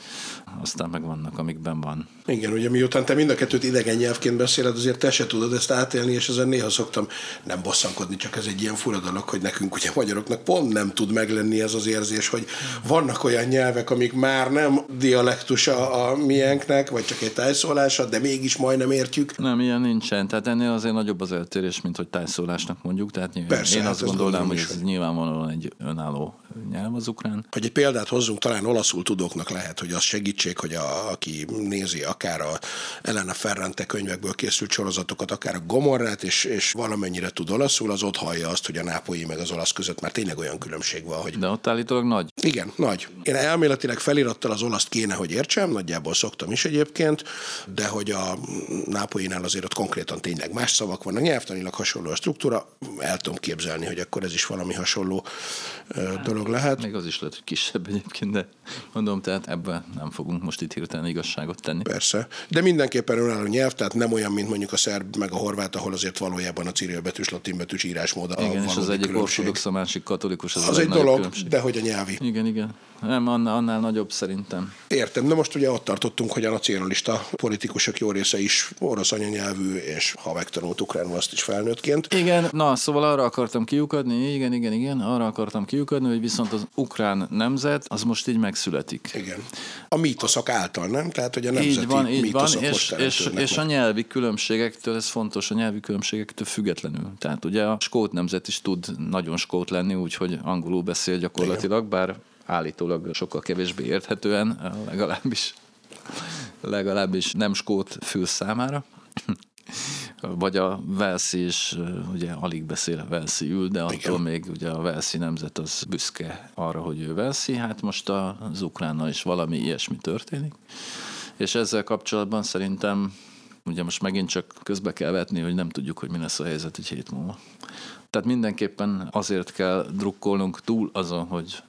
aztán meg vannak, amikben van. Igen, ugye miután te mind a kettőt idegen nyelvként beszéled, azért te se tudod ezt átélni, és ezen néha szoktam nem bosszankodni, csak ez egy ilyen fura dolog, hogy nekünk ugye magyaroknak pont nem tud meglenni ez az érzés, hogy vannak olyan nyelvek, amik már nem dialektusa a miénknek, vagy csak egy tájszólása, de mégis majdnem értjük. Nem, ilyen nincsen. Tehát ennél azért nagyobb az eltérés, mint hogy tájszólásnak mondjuk. Tehát nyilván, Persze, én hát azt gondolnám, hogy ez nyilvánvalóan egy önálló nyelv az ukrán. Hogy egy példát hozzunk, talán olaszul tudóknak lehet, hogy az segítség, hogy a, aki nézi akár a Elena Ferrante könyvekből készült sorozatokat, akár a Gomorrát, és, és valamennyire tud olaszul, az ott hallja azt, hogy a nápolyi meg az olasz között már tényleg olyan különbség van, hogy... De ott állítólag nagy. Igen, nagy. Én elméletileg felirattal az olaszt kéne, hogy értsem, nagyjából szoktam is egyébként, de hogy a nápolyinál azért ott konkrétan tényleg más szavak vannak, nyelvtanilag hasonló a struktúra, el tudom képzelni, hogy akkor ez is valami hasonló hát, dolog lehet. Még az is lehet, hogy kisebb egyébként, de mondom, tehát ebben nem fogunk most itt hirtelen igazságot tenni. Persze, de mindenképpen önálló nyelv, tehát nem olyan, mint mondjuk a szerb meg a horvát, ahol azért valójában a cirilbetűs, latinbetűs írásmód a Igen, és az egyik ortodox, a másik katolikus. Az, az egy dolog, különbség. de hogy a nyelvi. Igen, igen. Nem, annál, annál nagyobb szerintem. Értem, de most ugye ott tartottunk, hogy a nacionalista politikusok jó része is orosz anyanyelvű, és ha megtanult ukránul, azt is felnőttként. Igen, na, szóval arra akartam kiukadni, igen, igen, igen, arra akartam kiukadni, hogy viszont az ukrán nemzet, az most így megszületik. Igen. A mítoszok által, nem? Tehát, hogy a nemzeti így van, így van, és, és, és a nyelvi különbségektől, ez fontos, a nyelvi különbségektől függetlenül. Tehát ugye a skót nemzet is tud nagyon skót lenni, úgyhogy angolul beszél gyakorlatilag, igen. bár állítólag sokkal kevésbé érthetően, legalábbis, legalábbis nem skót fül számára. Vagy a Velszi is ugye alig beszél a Velszi ül, de attól Igen. még ugye a Velszi nemzet az büszke arra, hogy ő Velszi. Hát most az Ukránnal is valami ilyesmi történik. És ezzel kapcsolatban szerintem ugye most megint csak közbe kell vetni, hogy nem tudjuk, hogy mi lesz a helyzet egy hét múlva. Tehát mindenképpen azért kell drukkolnunk túl azon, hogy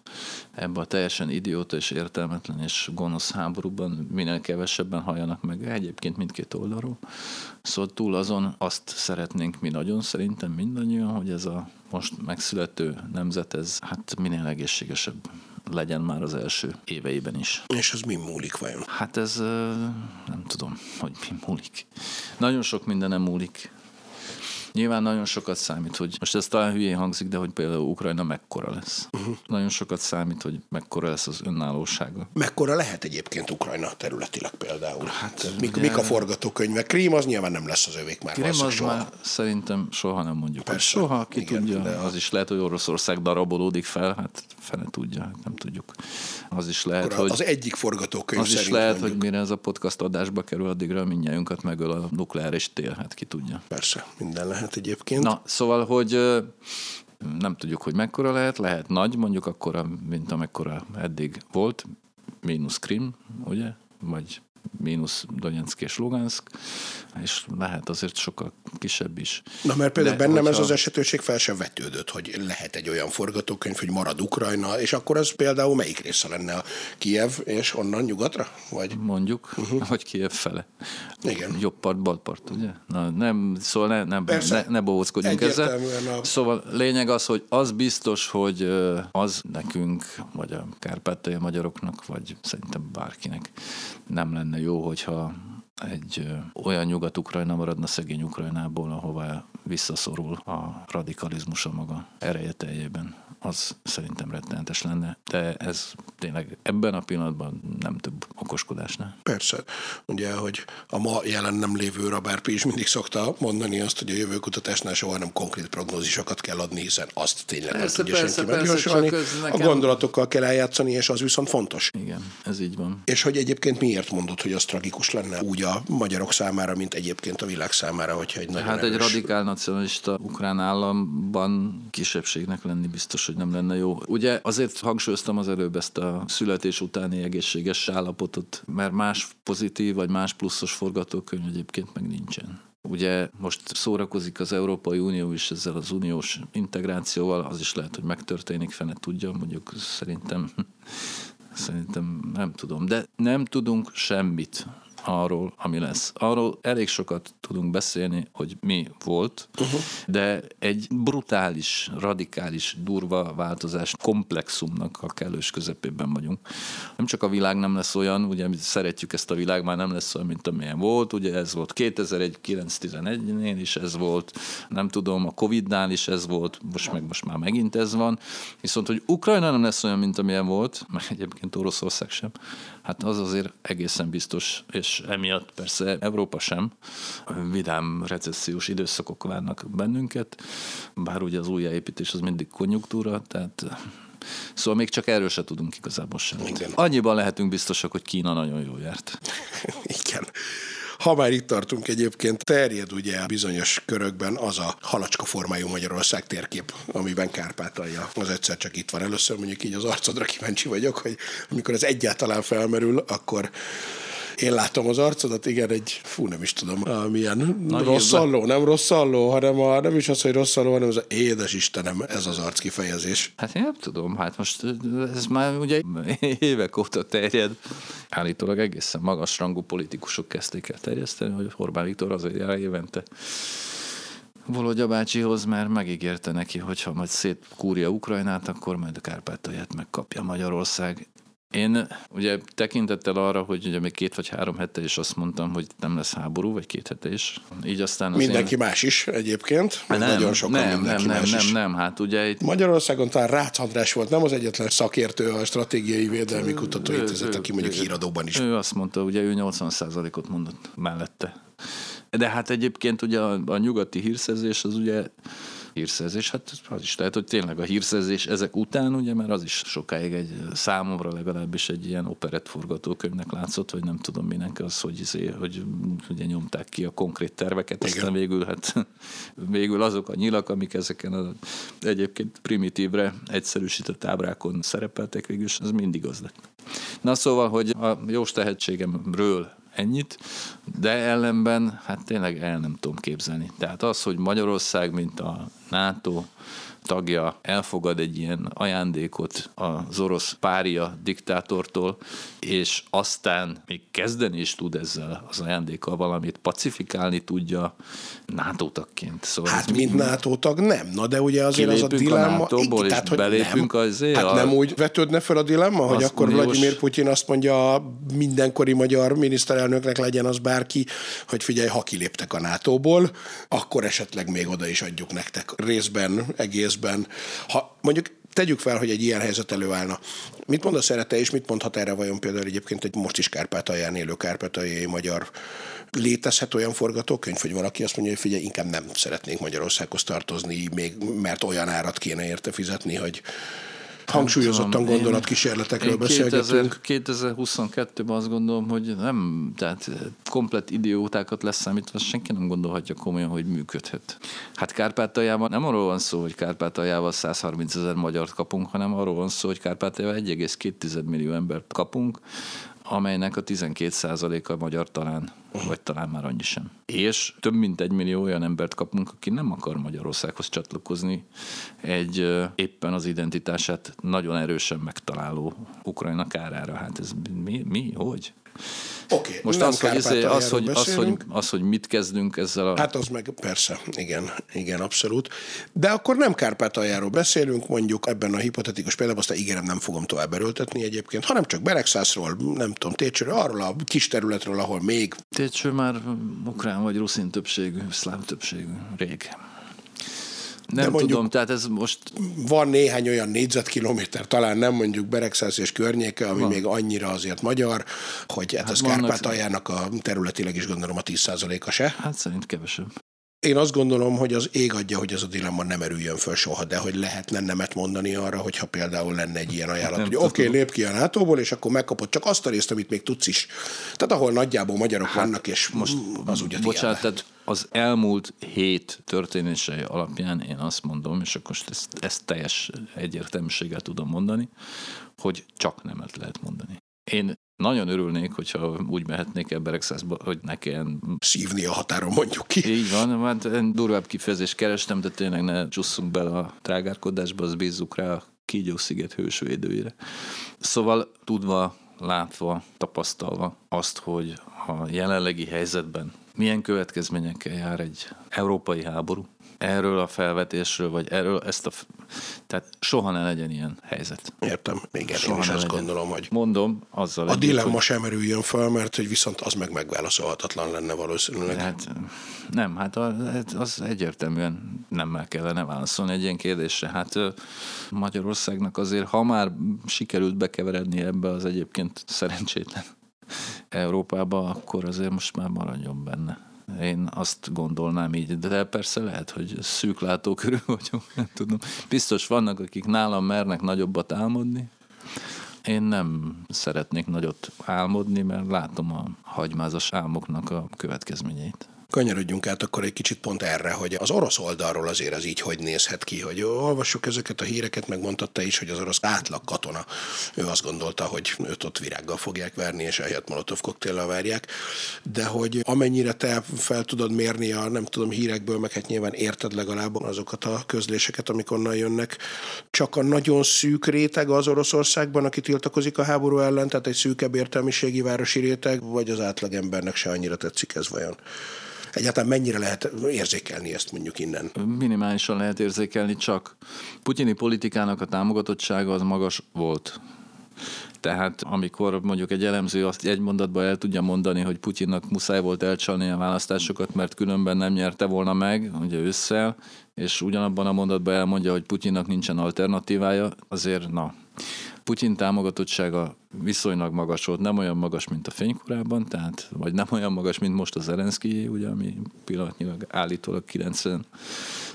ebbe a teljesen idióta és értelmetlen és gonosz háborúban minél kevesebben halljanak meg egyébként mindkét oldalról. Szóval túl azon azt szeretnénk mi nagyon, szerintem mindannyian, hogy ez a most megszülető nemzet, ez hát minél egészségesebb legyen már az első éveiben is. És ez mi múlik vajon? Hát ez nem tudom, hogy mi múlik. Nagyon sok minden nem múlik. Nyilván nagyon sokat számít, hogy most ez talán hülyén hangzik, de hogy például Ukrajna mekkora lesz. Uh-huh. Nagyon sokat számít, hogy mekkora lesz az önállósága. Mekkora lehet egyébként Ukrajna területileg például? Hát, mik, ugye... mik a forgatókönyvek? Krím az nyilván nem lesz az övék már. Krím az soha. már szerintem soha nem mondjuk. Persze. Soha, ki Igen, tudja. De az is lehet, hogy Oroszország darabolódik fel, hát fene tudja, hát nem tudjuk. Az is lehet, Akkor hogy... Az egyik forgatókönyv Az is lehet, mondjuk. hogy mire ez a podcast adásba kerül, addigra mindjárt megöl a nukleáris tél, hát ki tudja. Persze, minden lehet lehet egyébként. Na, szóval, hogy nem tudjuk, hogy mekkora lehet, lehet nagy, mondjuk akkora, mint amekkora eddig volt, mínusz Krim, ugye? Vagy mínusz Donetsk és Lugansk, és lehet azért sokkal kisebb is. Na mert például De, bennem hogyha... ez az esetőség fel sem vetődött, hogy lehet egy olyan forgatókönyv, hogy marad Ukrajna, és akkor ez például melyik része lenne a Kiev és onnan nyugatra? Vagy? Mondjuk, uh-huh. vagy Kiev fele. Igen. Jobb part, bal part, ugye? Na, nem, szóval ne, ne, ne, ne bóckodjunk ezzel. A... Szóval lényeg az, hogy az biztos, hogy az nekünk, vagy a kárpátai magyaroknak, vagy szerintem bárkinek nem lenne jó, hogyha egy olyan nyugat-ukrajna maradna szegény Ukrajnából, ahová visszaszorul a radikalizmus a maga ereje teljében. Az szerintem rettenetes lenne. De ez tényleg ebben a pillanatban nem több okoskodásnál. Persze. Ugye, hogy a ma jelen nem lévő Rabárpi is mindig szokta mondani azt, hogy a jövőkutatásnál soha nem konkrét prognózisokat kell adni, hiszen azt tényleg Persze, nem tudja persze, senki persze, megjósolni. ez A nekem- gondolatokkal kell eljátszani, és az viszont fontos. Igen, ez így van. És hogy egyébként miért mondod, hogy az tragikus lenne úgy a magyarok számára, mint egyébként a világ számára, hogyha egy nagyon Hát egy erős... radikál nacionalista ukrán államban kisebbségnek lenni biztos, hogy nem lenne jó. Ugye azért hangsúlyoztam az előbb ezt a születés utáni egészséges állapotot, mert más pozitív vagy más pluszos forgatókönyv egyébként meg nincsen. Ugye most szórakozik az Európai Unió is ezzel az uniós integrációval, az is lehet, hogy megtörténik, fene tudja, mondjuk szerintem, szerintem nem tudom, de nem tudunk semmit arról, ami lesz. Arról elég sokat tudunk beszélni, hogy mi volt, uh-huh. de egy brutális, radikális, durva változás komplexumnak a kellős közepében vagyunk. Nem csak a világ nem lesz olyan, ugye szeretjük ezt a világ, már nem lesz olyan, mint amilyen volt, ugye ez volt 2001-911-nél is ez volt, nem tudom, a Covid-nál is ez volt, most meg most már megint ez van, viszont, hogy Ukrajna nem lesz olyan, mint amilyen volt, meg egyébként Oroszország sem, hát az azért egészen biztos, és emiatt persze Európa sem. Vidám recessziós időszakok várnak bennünket, bár ugye az újjáépítés az mindig konjunktúra, tehát Szóval még csak erről se tudunk igazából semmit. Annyiban lehetünk biztosak, hogy Kína nagyon jól járt. Igen. Ha már itt tartunk egyébként, terjed ugye bizonyos körökben az a halacska formájú Magyarország térkép, amiben Kárpátalja az egyszer csak itt van. Először mondjuk így az arcodra kíváncsi vagyok, hogy amikor ez egyáltalán felmerül, akkor én látom az arcodat, igen, egy, fú, nem is tudom, milyen Nagy rossz szalló, nem rossz szalló, hanem a, nem is az, hogy rossz szalló, hanem az a, édes Istenem, ez az arc kifejezés. Hát én nem tudom, hát most ez már ugye évek óta terjed. Állítólag egészen magas rangú politikusok kezdték el terjeszteni, hogy Orbán Viktor azért jár évente Volodya bácsihoz, mert megígérte neki, hogy ha majd szétkúrja Ukrajnát, akkor majd a Kárpátalját megkapja Magyarország. Én ugye tekintettel arra, hogy ugye még két vagy három hete is azt mondtam, hogy nem lesz háború, vagy két hete is. Így aztán az Mindenki más is egyébként, én... nagyon sokan nem, mindenki nem, nem, más nem, is. nem, hát ugye itt Magyarországon talán Rácz András volt, nem az egyetlen szakértő a stratégiai védelmi kutatóintézet, aki mondjuk ő- híradóban is. Ő azt mondta, ugye ő 80%-ot mondott mellette. De hát egyébként ugye a, a nyugati hírszerzés az ugye hírszerzés, hát az is lehet, hogy tényleg a hírszerzés ezek után, ugye, mert az is sokáig egy számomra legalábbis egy ilyen operett forgatókönyvnek látszott, vagy nem tudom minek az, hogy, izé, hogy ugye nyomták ki a konkrét terveket, Igen. aztán végül, hát végül azok a nyilak, amik ezeken az egyébként primitívre egyszerűsített ábrákon szerepeltek, végül is az mindig az lett. Na szóval, hogy a jós tehetségemről ennyit, de ellenben hát tényleg el nem tudom képzelni. Tehát az, hogy Magyarország, mint a NATO tagja elfogad egy ilyen ajándékot az orosz pária diktátortól, és aztán még kezdeni is tud ezzel az ajándékkal valamit pacifikálni tudja NATO tagként. Szóval Hát, mint NATO tag nem. Na, de ugye azért az a Kilépünk a dilemma... NATO-ból, tehát, hogy belépünk nem. azért Hát a- nem úgy vetődne fel a dilemma, hogy akkor uniós- Vladimir Putyin azt mondja a mindenkori magyar miniszterelnöknek legyen az bárki, hogy figyelj, ha kiléptek a NATO-ból, akkor esetleg még oda is adjuk nektek részben, egészben. Ha mondjuk tegyük fel, hogy egy ilyen helyzet előállna. Mit mondasz erre te, és mit mondhat erre vajon például egyébként egy most is Kárpátalján élő kárpátaljai magyar létezhet olyan forgatókönyv, hogy valaki azt mondja, hogy figyelj, inkább nem szeretnénk Magyarországhoz tartozni, még, mert olyan árat kéne érte fizetni, hogy hangsúlyozottan gondolatkísérletekről beszélgetünk. 2000, 2022-ben azt gondolom, hogy nem, tehát komplet idiótákat leszámítva senki nem gondolhatja komolyan, hogy működhet. Hát Kárpátaljában nem arról van szó, hogy Kárpátaljával 130 ezer magyart kapunk, hanem arról van szó, hogy Kárpátaljával 1,2 millió embert kapunk, amelynek a 12%-a magyar talán, vagy talán már annyi sem. És több mint egy millió olyan embert kapunk, aki nem akar Magyarországhoz csatlakozni, egy éppen az identitását nagyon erősen megtaláló Ukrajna kárára. Hát ez mi, mi hogy? Oké, Most az, hogy, izé- az, hogy, az, hogy, az, hogy mit kezdünk ezzel a... Hát az meg persze, igen, igen, abszolút. De akkor nem Kárpátaljáról beszélünk, mondjuk ebben a hipotetikus példában, azt ígérem, nem fogom tovább erőltetni egyébként, hanem csak Beregszászról, nem tudom, Técsőről, arról a kis területről, ahol még Técső már ukrán vagy ruszin többségű, szláv többségű, rég. Nem mondjuk, tudom, tehát ez most... Van néhány olyan négyzetkilométer, talán nem mondjuk Beregszász és környéke, ami van. még annyira azért magyar, hogy hát, hát a Kárpátaljának a területileg is gondolom a 10%-a se. Hát szerint kevesebb. Én azt gondolom, hogy az ég adja, hogy ez a dilemma nem erüljön föl soha, de hogy lehetne nemet mondani arra, hogyha például lenne egy ilyen ajánlat, nem hogy oké, okay, lép ki a nato és akkor megkapod csak azt a részt, amit még tudsz is. Tehát ahol nagyjából magyarok hát, vannak, és most az ugye Bocsánat, tehát az elmúlt hét történései alapján én azt mondom, és akkor ezt, ezt teljes egyértelműséggel tudom mondani, hogy csak nemet lehet mondani. Én nagyon örülnék, hogyha úgy mehetnék emberek százba, hogy ne kelljen... Szívni a határon mondjuk ki. Így van, hát én durvább kifejezést kerestem, de tényleg ne csusszunk bele a trágárkodásba, az bízzuk rá a Kígyó-sziget hősvédőire. Szóval tudva, látva, tapasztalva azt, hogy a jelenlegi helyzetben milyen következményekkel jár egy európai háború, erről a felvetésről, vagy erről ezt a... Tehát soha ne legyen ilyen helyzet. Értem, igen, soha én is azt legyen. gondolom, hogy... Mondom, azzal A dilemma hogy... sem erüljön fel, mert hogy viszont az meg megválaszolhatatlan lenne valószínűleg. Hát nem, hát az egyértelműen nemmel kellene válaszolni egy ilyen kérdésre. Hát Magyarországnak azért, ha már sikerült bekeveredni ebbe az egyébként szerencsétlen Európába, akkor azért most már maradjon benne. Én azt gondolnám így, de persze lehet, hogy szűk látókörű vagyok, nem tudom. Biztos vannak, akik nálam mernek nagyobbat álmodni. Én nem szeretnék nagyot álmodni, mert látom a hagymázas álmoknak a következményeit. Kanyarodjunk át akkor egy kicsit pont erre, hogy az orosz oldalról azért az így hogy nézhet ki, hogy olvassuk ezeket a híreket, megmondta is, hogy az orosz átlag katona, ő azt gondolta, hogy őt ott virággal fogják verni, és ehelyett molotov koktéllal várják, de hogy amennyire te fel tudod mérni a, nem tudom, hírekből, meg hát nyilván érted legalább azokat a közléseket, amik onnan jönnek, csak a nagyon szűk réteg az Oroszországban, aki tiltakozik a háború ellen, tehát egy szűkebb értelmiségi városi réteg, vagy az átlagembernek se annyira tetszik ez vajon? Egyáltalán mennyire lehet érzékelni ezt mondjuk innen? Minimálisan lehet érzékelni, csak putyini politikának a támogatottsága az magas volt. Tehát amikor mondjuk egy elemző azt egy mondatban el tudja mondani, hogy Putyinnak muszáj volt elcsalni a választásokat, mert különben nem nyerte volna meg, ugye ősszel, és ugyanabban a mondatban elmondja, hogy Putyinnak nincsen alternatívája, azért na, Putyin támogatottsága viszonylag magas volt, nem olyan magas, mint a fénykorában, tehát, vagy nem olyan magas, mint most a Zelenszky, ugye, ami pillanatnyilag állítólag 90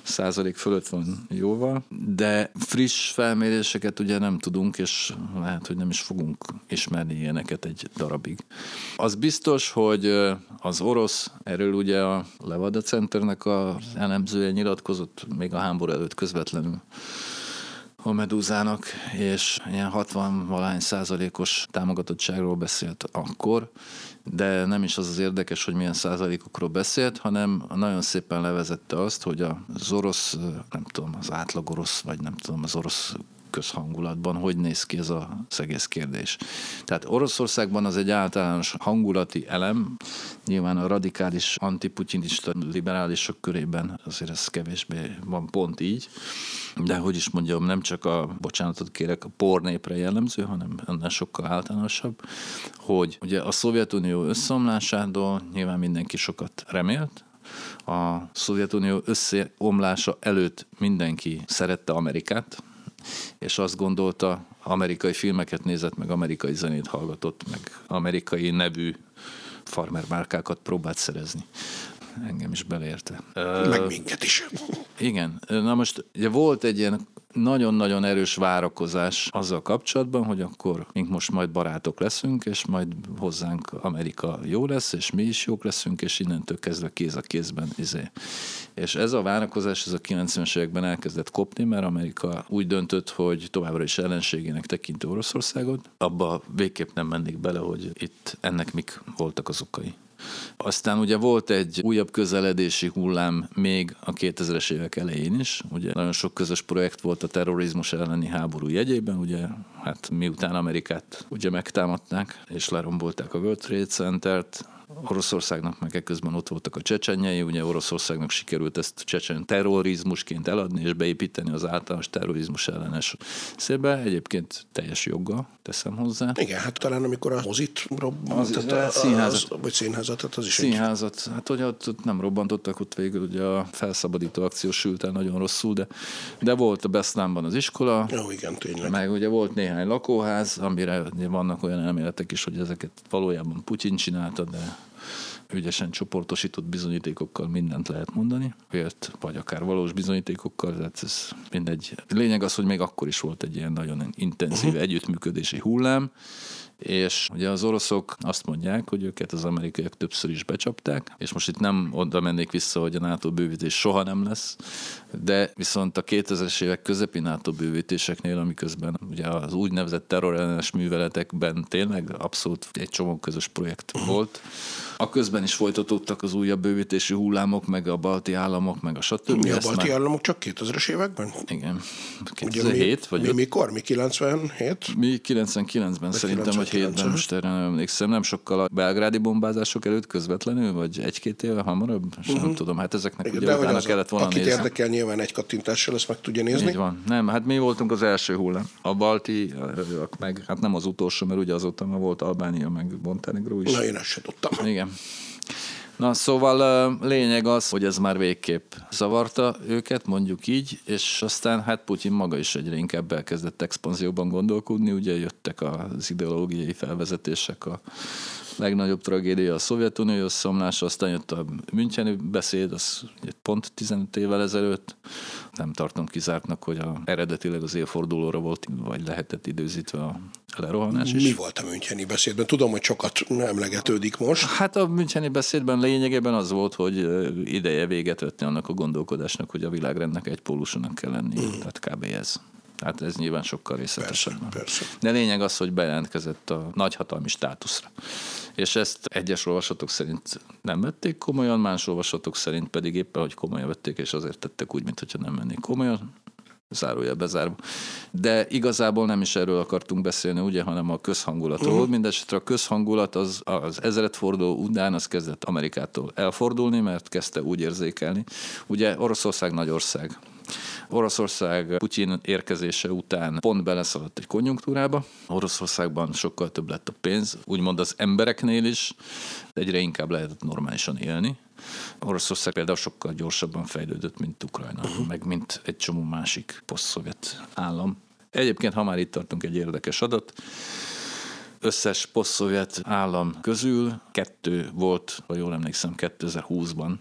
százalék fölött van jóval, de friss felméréseket ugye nem tudunk, és lehet, hogy nem is fogunk ismerni ilyeneket egy darabig. Az biztos, hogy az orosz, erről ugye a Levada Centernek az elemzője nyilatkozott még a háború előtt közvetlenül, a Medúzának, és ilyen 60 valány százalékos támogatottságról beszélt akkor, de nem is az az érdekes, hogy milyen százalékokról beszélt, hanem nagyon szépen levezette azt, hogy az orosz, nem tudom, az átlag orosz, vagy nem tudom, az orosz közhangulatban, hogy néz ki ez az egész kérdés. Tehát Oroszországban az egy általános hangulati elem, nyilván a radikális antiputinista liberálisok körében azért ez kevésbé van pont így, de hogy is mondjam, nem csak a, bocsánatot kérek, a pornépre jellemző, hanem ennél sokkal általánosabb, hogy ugye a Szovjetunió összeomlásától nyilván mindenki sokat remélt, a Szovjetunió összeomlása előtt mindenki szerette Amerikát, és azt gondolta, amerikai filmeket nézett, meg amerikai zenét hallgatott, meg amerikai nevű farmer márkákat próbált szerezni. Engem is beleérte. Meg minket is. Igen. Na most ugye volt egy ilyen nagyon-nagyon erős várakozás azzal kapcsolatban, hogy akkor mink most majd barátok leszünk, és majd hozzánk Amerika jó lesz, és mi is jók leszünk, és innentől kezdve kéz a kézben izé. És ez a várakozás ez a 90-es években elkezdett kopni, mert Amerika úgy döntött, hogy továbbra is ellenségének tekinti Oroszországot. Abba végképp nem mennék bele, hogy itt ennek mik voltak az okai. Aztán ugye volt egy újabb közeledési hullám még a 2000-es évek elején is. Ugye nagyon sok közös projekt volt a terrorizmus elleni háború jegyében, ugye hát miután Amerikát ugye megtámadták és lerombolták a World Trade Center-t, Oroszországnak meg ekközben ott voltak a csecsenyei, ugye Oroszországnak sikerült ezt csecsen terrorizmusként eladni és beépíteni az általános terrorizmus ellenes szébe, egyébként teljes joggal teszem hozzá. Igen, hát talán amikor a mozit robbant, Az- tehát a színházat. Az, vagy színházat, tehát az is egy Színházat, hát hogy ott, ott nem robbantottak, ott végül ugye a felszabadító akció sült el nagyon rosszul, de, de volt a Beszlámban az iskola, Jó, igen, tényleg. meg ugye volt néhány lakóház, amire ugye vannak olyan elméletek is, hogy ezeket valójában Putyin csinálta, de ügyesen csoportosított bizonyítékokkal mindent lehet mondani, vélt, vagy akár valós bizonyítékokkal, tehát ez mindegy. Lényeg az, hogy még akkor is volt egy ilyen nagyon intenzív uh-huh. együttműködési hullám, és ugye az oroszok azt mondják, hogy őket az amerikaiak többször is becsapták, és most itt nem oda mennék vissza, hogy a NATO bővítés soha nem lesz, de viszont a 2000-es évek közepi NATO bővítéseknél, amiközben ugye az úgynevezett terrorellenes műveletekben tényleg abszolút egy csomó közös projekt volt, a közben is folytatódtak az újabb bővítési hullámok, meg a balti államok, meg a stb. Mi a balti már- államok csak 2000-es években? Igen. Ugye 2007 vagy mi, öt- mi, mikor? Mi 97? mi 99-ben szerintem, vagy 99-ben. 7-ben, most erre nem emlékszem, nem sokkal a belgrádi bombázások előtt közvetlenül, vagy egy-két éve hamarabb, uh-huh. nem tudom, hát ezeknek Igen, ugye de utána az, kellett volna akit nézni. érdekel, nyilván egy kattintással ezt meg tudja nézni. Így van. Nem, hát mi voltunk az első hullám. A balti, meg hát nem az utolsó, mert ugye azóta már volt Albánia, meg Montenegro is. Na, én ezt se tudtam. Igen. Na, szóval lényeg az, hogy ez már végképp zavarta őket, mondjuk így, és aztán hát Putyin maga is egyre inkább elkezdett expanzióban gondolkodni, ugye jöttek az ideológiai felvezetések, a legnagyobb tragédia a Szovjetunió összeomlása, aztán jött a Müncheni beszéd, az pont 15 évvel ezelőtt. Nem tartom kizártnak, hogy a, eredetileg az évfordulóra volt, vagy lehetett időzítve a lerohanás. Mi volt a Müncheni beszédben? Tudom, hogy sokat emlegetődik most. Hát a Müncheni beszédben lényegében az volt, hogy ideje véget vetni annak a gondolkodásnak, hogy a világrendnek egy pólusonak kell lenni. Mm. Tehát kb. ez. Tehát ez nyilván sokkal részletesebb. Persze, persze. De lényeg az, hogy bejelentkezett a nagyhatalmi státuszra. És ezt egyes olvasatok szerint nem vették komolyan, más olvasatok szerint pedig éppen, hogy komolyan vették, és azért tettek úgy, mintha nem mennék komolyan zárója bezárva. De igazából nem is erről akartunk beszélni, ugye, hanem a közhangulatról. Uh-huh. Mindenesetre a közhangulat az, az ezredforduló után az kezdett Amerikától elfordulni, mert kezdte úgy érzékelni. Ugye Oroszország nagy ország. Oroszország Putyin érkezése után pont beleszaladt egy konjunktúrába. Oroszországban sokkal több lett a pénz, úgymond az embereknél is, egyre inkább lehetett normálisan élni. Oroszország például sokkal gyorsabban fejlődött, mint Ukrajna, uh-huh. meg mint egy csomó másik poszt-szovjet állam. Egyébként, ha már itt tartunk, egy érdekes adat. Összes poszt-szovjet állam közül kettő volt, ha jól emlékszem, 2020-ban,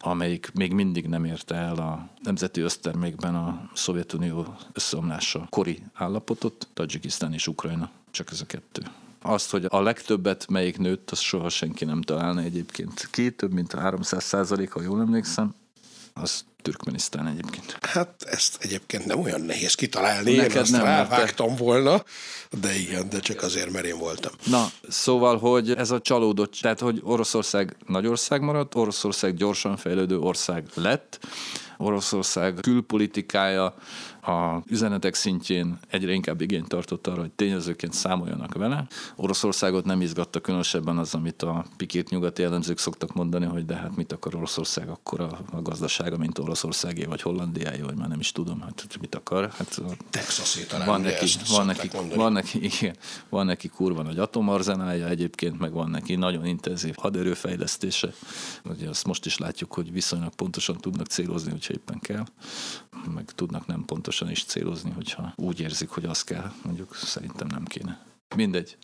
amelyik még mindig nem érte el a nemzeti össztermékben a Szovjetunió összeomlása kori állapotot, Tajikisztán és Ukrajna, csak ez a kettő. Azt, hogy a legtöbbet melyik nőtt, azt soha senki nem találna egyébként. Ki, több mint 300 százalék, ha jól emlékszem, az Türkmenisztán egyébként. Hát ezt egyébként nem olyan nehéz kitalálni, Neked én azt nem, mert te- rávágtam volna, de igen, de csak azért, mert én voltam. Na, szóval, hogy ez a csalódott, tehát, hogy Oroszország nagy ország maradt, Oroszország gyorsan fejlődő ország lett, Oroszország külpolitikája a üzenetek szintjén egyre inkább igényt tartott arra, hogy tényezőként számoljanak vele. Oroszországot nem izgatta különösebben az, amit a pikét nyugati elemzők szoktak mondani, hogy de hát mit akar Oroszország akkor a, a gazdasága, mint Oroszországé, vagy Hollandiáé, vagy már nem is tudom, hát mit akar. Hát a Texasi talán, van neki, van, neki, mondani. van, neki, igen, van neki kurva nagy atomarzenálja egyébként, meg van neki nagyon intenzív haderőfejlesztése. Ugye azt most is látjuk, hogy viszonylag pontosan tudnak célozni, hogyha éppen kell, meg tudnak nem pontosan is célozni, hogyha úgy érzik, hogy az kell, mondjuk szerintem nem kéne. Mindegy.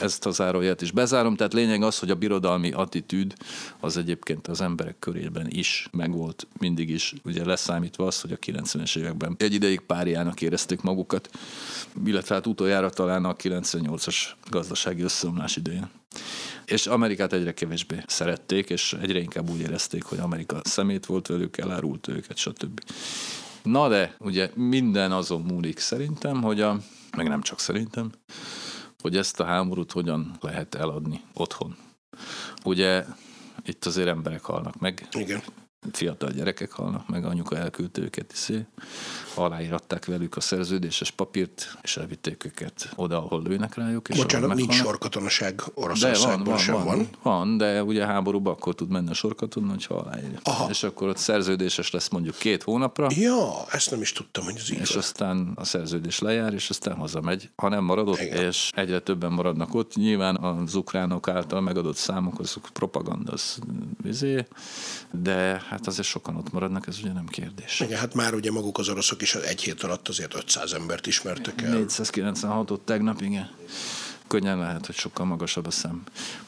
Ezt a záróját is bezárom. Tehát lényeg az, hogy a birodalmi attitűd az egyébként az emberek körében is megvolt mindig is. Ugye leszámítva az, hogy a 90-es években egy ideig páriának érezték magukat, illetve hát utoljára talán a 98-as gazdasági összeomlás idején. És Amerikát egyre kevésbé szerették, és egyre inkább úgy érezték, hogy Amerika szemét volt velük, elárult őket, stb. Na de, ugye minden azon múlik szerintem, hogy a, meg nem csak szerintem, hogy ezt a háborút hogyan lehet eladni otthon. Ugye itt azért emberek halnak meg, Igen. Fiatal gyerekek halnak meg, anyuka elküldte őket iszé, aláíratták velük a szerződéses papírt, és elvitték őket oda, ahol lőnek rájuk. És Bocsánat, nincs sorkatonaság Oroszországban van, sem van, van. van. De ugye háborúban akkor tud menni a sorkaton, hogyha aláírja. Aha. És akkor ott szerződéses lesz mondjuk két hónapra, Ja, ezt nem is tudtam, hogy ez így és van. aztán a szerződés lejár, és aztán hazamegy. Ha nem marad ott, Igen. és egyre többen maradnak ott, nyilván az ukránok által megadott számok, azok propaganda, az vizé, de hát azért sokan ott maradnak, ez ugye nem kérdés. Igen, hát már ugye maguk az oroszok is egy hét alatt azért 500 embert ismertek el. 496-ot tegnap, igen. Könnyen lehet, hogy sokkal magasabb a szám.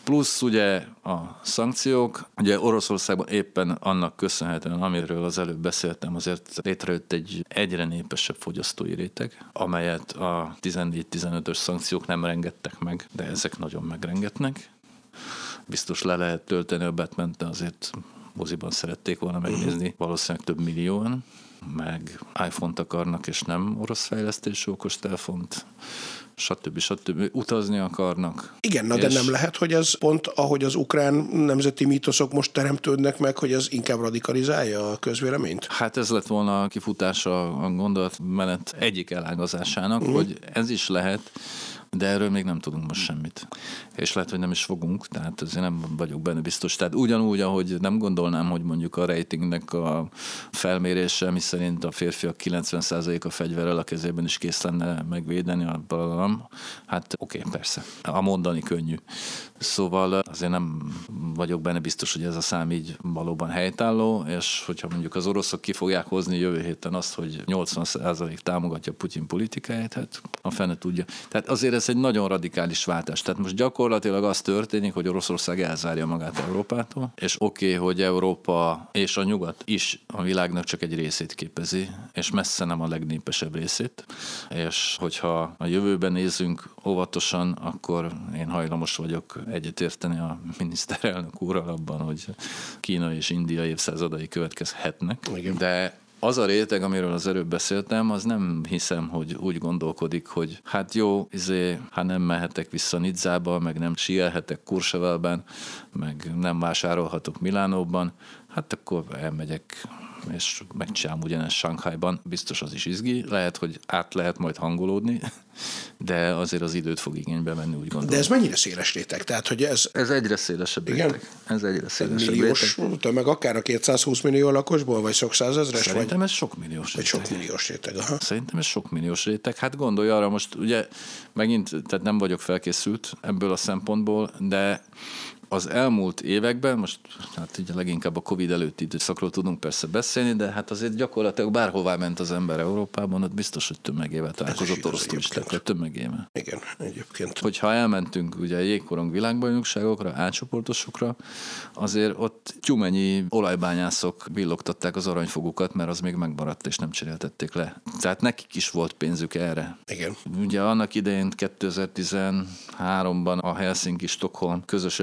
Plusz ugye a szankciók, ugye Oroszországban éppen annak köszönhetően, amiről az előbb beszéltem, azért létrejött egy egyre népesebb fogyasztói réteg, amelyet a 14-15-ös szankciók nem rengettek meg, de ezek nagyon megrengetnek. Biztos le lehet tölteni a batman azért moziban szerették volna megnézni, valószínűleg több millióan, meg iPhone-t akarnak, és nem orosz fejlesztésű okostelefont, stb. stb. Utazni akarnak. Igen, na de És- nem lehet, hogy ez pont, ahogy az ukrán nemzeti mítoszok most teremtődnek meg, hogy ez inkább radikalizálja a közvéleményt? Hát ez lett volna a kifutása a gondolatmenet egyik elágazásának, uh-huh. hogy ez is lehet, de erről még nem tudunk most semmit. És lehet, hogy nem is fogunk, tehát azért nem vagyok benne biztos. Tehát ugyanúgy, ahogy nem gondolnám, hogy mondjuk a ratingnek a felmérése, mi szerint a férfiak 90%-a fegyverrel a kezében is kész lenne megvédeni a balalam, hát oké, okay, persze. A mondani könnyű. Szóval azért nem vagyok benne biztos, hogy ez a szám így valóban helytálló, és hogyha mondjuk az oroszok ki fogják hozni jövő héten azt, hogy 80% támogatja Putyin politikáját, hát a fene tudja. Tehát azért ez egy nagyon radikális váltás. Tehát most gyakorlatilag az történik, hogy Oroszország elzárja magát Európától, és oké, okay, hogy Európa és a nyugat is a világnak csak egy részét képezi, és messze nem a legnépesebb részét. És hogyha a jövőben nézzünk óvatosan, akkor én hajlamos vagyok egyetérteni a miniszterelnök úrral abban, hogy Kína és India évszázadai következhetnek. Igen. De az a réteg, amiről az előbb beszéltem, az nem hiszem, hogy úgy gondolkodik, hogy hát jó, izé, ha nem mehetek vissza Nidzába, meg nem sielhetek Kursevelben, meg nem vásárolhatok Milánóban, hát akkor elmegyek és megcsinálom ugyanezt Sankhajban, biztos az is izgi, lehet, hogy át lehet majd hangolódni, de azért az időt fog igénybe venni, úgy gondolom. De ez mennyire széles réteg? Tehát, hogy ez Ez egyre szélesebb Igen? réteg. Ez egyre szélesebb milliós réteg. tömeg, akár a 220 millió lakosból, vagy sok százezres, vagy, Szerintem ez sok milliós vagy réteg. sok milliós réteg. Aha. Szerintem ez sok milliós réteg. Hát gondolj arra most, ugye megint, tehát nem vagyok felkészült ebből a szempontból, de az elmúlt években, most hát ugye leginkább a Covid előtti időszakról tudunk persze beszélni, de hát azért gyakorlatilag bárhová ment az ember Európában, ott biztos, hogy tömegével találkozott igaz orosz turistákkal, tömegével. Igen, egyébként. Hogyha elmentünk ugye a jégkorong világbajnokságokra, átcsoportosokra, azért ott tyumennyi olajbányászok villogtatták az aranyfogukat, mert az még megmaradt és nem cseréltették le. Tehát nekik is volt pénzük erre. Igen. Ugye annak idején 2013-ban a Helsinki-Stockholm közös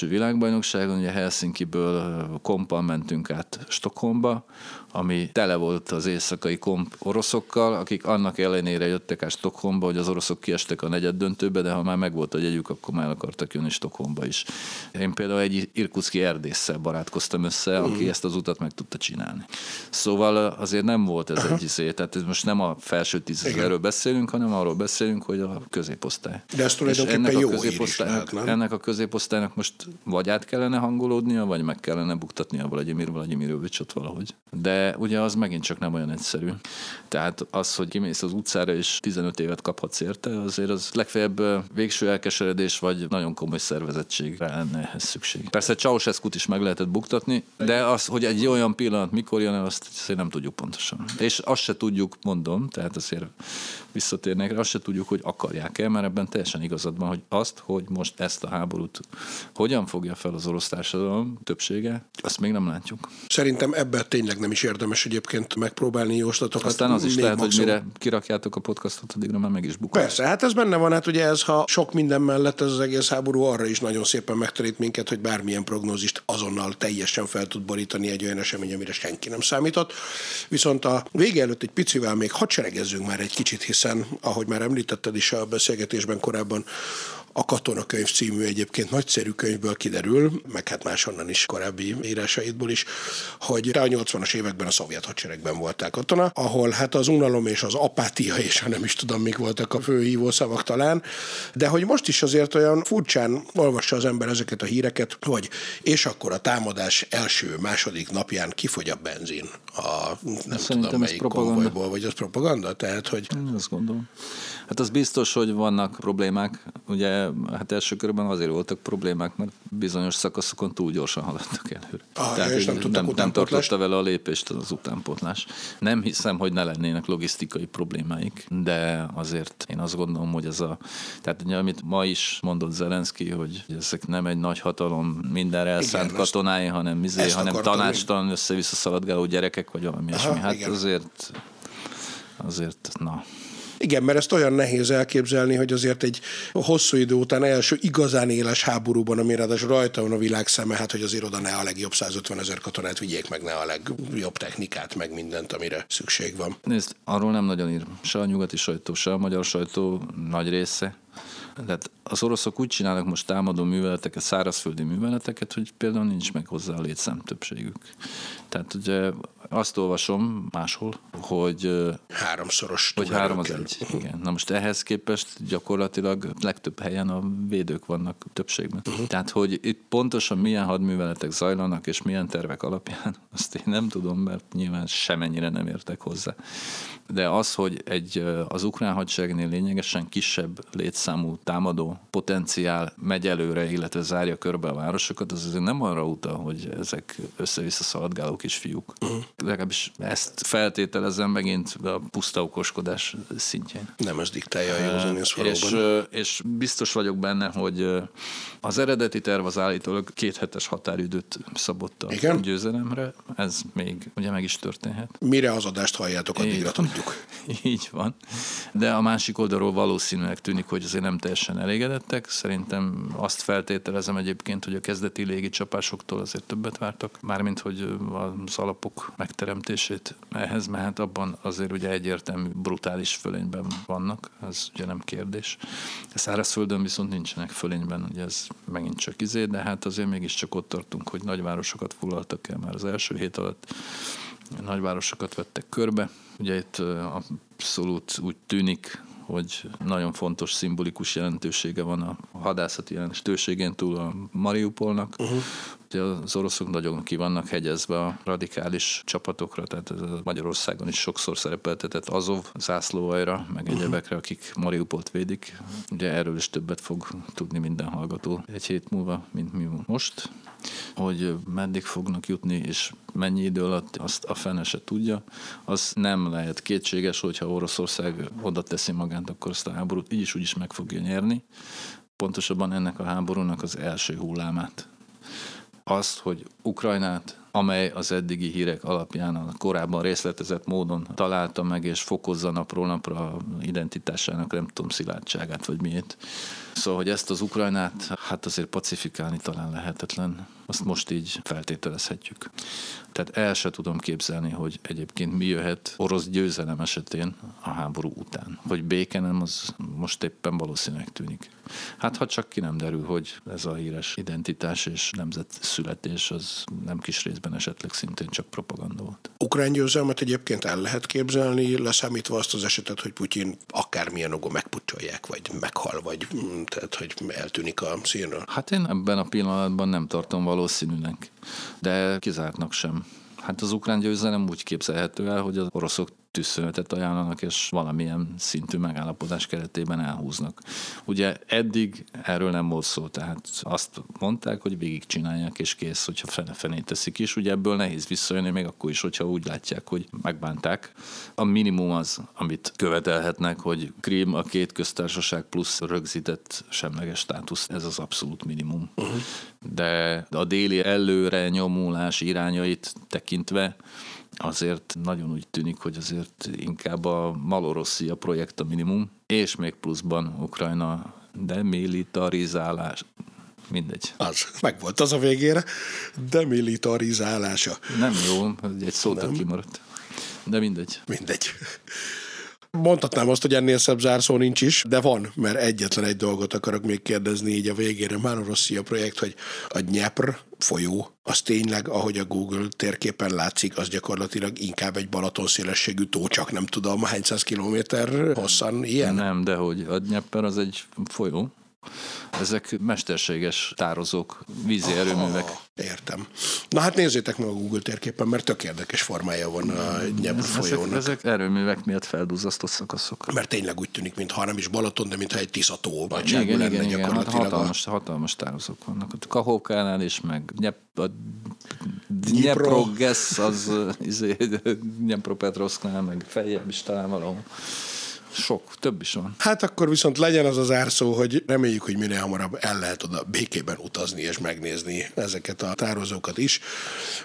rendezésű világbajnokságon, ugye Helsinkiből kompal mentünk át Stockholmba, ami tele volt az éjszakai komp oroszokkal, akik annak ellenére jöttek át Stockholmba, hogy az oroszok kiestek a negyed döntőbe, de ha már megvolt a jegyük, akkor már el akartak jönni Stockholmba is. Én például egy irkutszki erdésszel barátkoztam össze, aki ezt az utat meg tudta csinálni. Szóval azért nem volt ez egy izé, tehát ez most nem a felső tízezerről beszélünk, hanem arról beszélünk, hogy a középosztály. De ez tulajdonképpen ennek a jó is középosztálynak, lehet, ennek a középosztálynak most vagy át kellene hangolódnia, vagy meg kellene buktatnia Vladimir Vladimirovicsot valahogy. De ugye az megint csak nem olyan egyszerű. Tehát az, hogy kimész az utcára és 15 évet kaphatsz érte, azért az legfeljebb végső elkeseredés vagy nagyon komoly szervezettségre lenne ehhez szükség. Persze ceausescu is meg lehetett buktatni, de az, hogy egy olyan pillanat mikor jön azt azért nem tudjuk pontosan. És azt se tudjuk, mondom, tehát azért visszatérnek rá, azt se tudjuk, hogy akarják-e, mert ebben teljesen igazad van, hogy azt, hogy most ezt a háborút hogyan fogja fel az orosz társadalom többsége, azt még nem látjuk. Szerintem ebben tényleg nem is érdemes egyébként megpróbálni jóslatokat. Aztán az is lehet, hogy maximum- mire kirakjátok a podcastot, addigra már meg is bukott. Persze, hát ez benne van, hát ugye ez, ha sok minden mellett ez az egész háború arra is nagyon szépen megtanít minket, hogy bármilyen prognózist azonnal teljesen fel tud borítani egy olyan esemény, amire senki nem számított. Viszont a vége előtt egy picivel még hadseregezzünk már egy kicsit, hiszen, ahogy már említetted is a beszélgetésben korábban, A Katonakönyv című egyébként nagyszerű könyvből kiderül, meg hát máshonnan is korábbi írásaidból is, hogy a 80-as években a szovjet hadseregben voltál katona, ahol hát az unalom és az apátia, és ha nem is tudom, mik voltak a főhívó szavak talán, de hogy most is azért olyan furcsán olvassa az ember ezeket a híreket, hogy és akkor a támadás első, második napján kifogy a benzin a nem Szerintem tudom melyik konvojból, vagy az propaganda? Tehát, hogy... Én azt gondolom. Hát az biztos, hogy vannak problémák. Ugye, hát első körben azért voltak problémák, mert bizonyos szakaszokon túl gyorsan haladtak előre. Ah, Tehát és nem, nem, nem tartotta vele a lépést az utánpótlás. Nem hiszem, hogy ne lennének logisztikai problémáik, de azért én azt gondolom, hogy ez a... Tehát amit ma is mondott Zelenszky, hogy ezek nem egy nagy hatalom mindenre elszánt Igen, katonái, hanem, izé, hanem tanácstalan össze-vissza szaladgáló gyerekek, vagy valami ilyesmi. Hát igen. azért azért, na, igen, mert ezt olyan nehéz elképzelni, hogy azért egy hosszú idő után első igazán éles háborúban, ami ráadásul rajta van a világ szeme, hát hogy azért oda ne a legjobb 150 ezer katonát vigyék meg, ne a legjobb technikát, meg mindent, amire szükség van. Nézd, arról nem nagyon ír. Se a nyugati sajtó, se a magyar sajtó nagy része. Tehát az oroszok úgy csinálnak most támadó műveleteket, szárazföldi műveleteket, hogy például nincs meg hozzá a létszám többségük. Tehát ugye azt olvasom máshol, hogy háromszoros hogy három az egy. Igen. Na most ehhez képest gyakorlatilag legtöbb helyen a védők vannak többségben. Uh-huh. Tehát, hogy itt pontosan milyen hadműveletek zajlanak, és milyen tervek alapján, azt én nem tudom, mert nyilván semennyire nem értek hozzá. De az, hogy egy az ukrán hadseregnél lényegesen kisebb létszámú támadó potenciál megy előre, illetve zárja körbe a városokat, az azért nem arra utal, hogy ezek össze-vissza szaladgáló kisfiúk. Uh-huh legalábbis ezt feltételezem megint a puszta okoskodás szintjén. Nem, ez diktálja a józanész és, és biztos vagyok benne, hogy az eredeti terv az állítólag kéthetes határidőt szabott a Igen? győzelemre, ez még ugye meg is történhet. Mire az adást halljátok, addigra tudjuk. Így van. De a másik oldalról valószínűleg tűnik, hogy azért nem teljesen elégedettek. Szerintem azt feltételezem egyébként, hogy a kezdeti légi csapásoktól azért többet vártak, mármint hogy az alapok megteremtését ehhez mehet, abban azért ugye egyértelmű brutális fölényben vannak, ez ugye nem kérdés. A szárazföldön viszont nincsenek fölényben, ugye ez megint csak izé, de hát azért mégiscsak ott tartunk, hogy nagyvárosokat foglaltak el már az első hét alatt, nagyvárosokat vettek körbe. Ugye itt abszolút úgy tűnik, hogy nagyon fontos szimbolikus jelentősége van a hadászati jelentőségén túl a Mariupolnak. Uh-huh. Az oroszok nagyon ki vannak hegyezve a radikális csapatokra, tehát ez Magyarországon is sokszor szerepeltetett Azov zászlóajra, meg uh-huh. egyebekre, akik Mariupolt védik. Ugye erről is többet fog tudni minden hallgató egy hét múlva, mint mi most hogy meddig fognak jutni, és mennyi idő alatt, azt a fene se tudja. Az nem lehet kétséges, hogyha Oroszország oda teszi magát, akkor azt a háborút így is úgy is meg fogja nyerni. Pontosabban ennek a háborúnak az első hullámát. Azt, hogy Ukrajnát amely az eddigi hírek alapján a korábban részletezett módon találta meg és fokozza napról napra identitásának, nem tudom, szilárdságát vagy miért. Szóval, hogy ezt az Ukrajnát hát azért pacifikálni talán lehetetlen. Azt most így feltételezhetjük. Tehát el se tudom képzelni, hogy egyébként mi jöhet orosz győzelem esetén a háború után. Hogy béke nem, az most éppen valószínűleg tűnik. Hát ha csak ki nem derül, hogy ez a híres identitás és nemzet születés az nem kis részben esetleg szintén csak propaganda volt. Ukrán győzelmet egyébként el lehet képzelni, leszámítva azt az esetet, hogy Putyin akármilyen ogon megpucsolják, vagy meghal, vagy mm, tehát, hogy eltűnik a színről. Hát én ebben a pillanatban nem tartom valószínűnek, de kizártnak sem. Hát az ukrán győzelem úgy képzelhető el, hogy az oroszok tűzszünetet ajánlanak, és valamilyen szintű megállapodás keretében elhúznak. Ugye eddig erről nem volt szó, tehát azt mondták, hogy végigcsinálják, és kész, hogyha fene-fenét teszik is. Ugye ebből nehéz visszajönni, még akkor is, hogyha úgy látják, hogy megbánták. A minimum az, amit követelhetnek, hogy Krím a két köztársaság plusz rögzített semleges státusz, ez az abszolút minimum. Uh-huh. De a déli előre nyomulás irányait tekintve azért nagyon úgy tűnik, hogy azért inkább a Malorosszia projekt a minimum, és még pluszban Ukrajna demilitarizálás. Mindegy. Az, meg volt az a végére, demilitarizálása. Nem jó, egy szótól kimaradt. De mindegy. Mindegy. Mondhatnám azt, hogy ennél szebb zárszó nincs is, de van, mert egyetlen egy dolgot akarok még kérdezni így a végére. Már a projekt, hogy a Dnyepr folyó, az tényleg, ahogy a Google térképen látszik, az gyakorlatilag inkább egy Balaton szélességű tó, csak nem tudom, hány száz kilométer hosszan ilyen? Nem, de hogy a Dnyepr az egy folyó, ezek mesterséges tározók, vízi erőművek. Értem. Na hát nézzétek meg a Google térképen, mert tök érdekes formája van a Dnyepr folyónak. Ezek, ezek erőművek miatt feldúzasztott szakaszok. Mert tényleg úgy tűnik, mintha nem is Balaton, de mintha egy Tiszató vagy igen, igen, lenne igen, hát hatalmas, a... hatalmas tározók vannak. A Kahókánál is, meg Dnyep, a Dnyeprogesz, az izé, Dnyepropetrovsknál, meg feljebb is talán valahol. Sok, több is van. Hát akkor viszont legyen az az árszó, hogy reméljük, hogy minél hamarabb el lehet oda békében utazni és megnézni ezeket a tározókat is,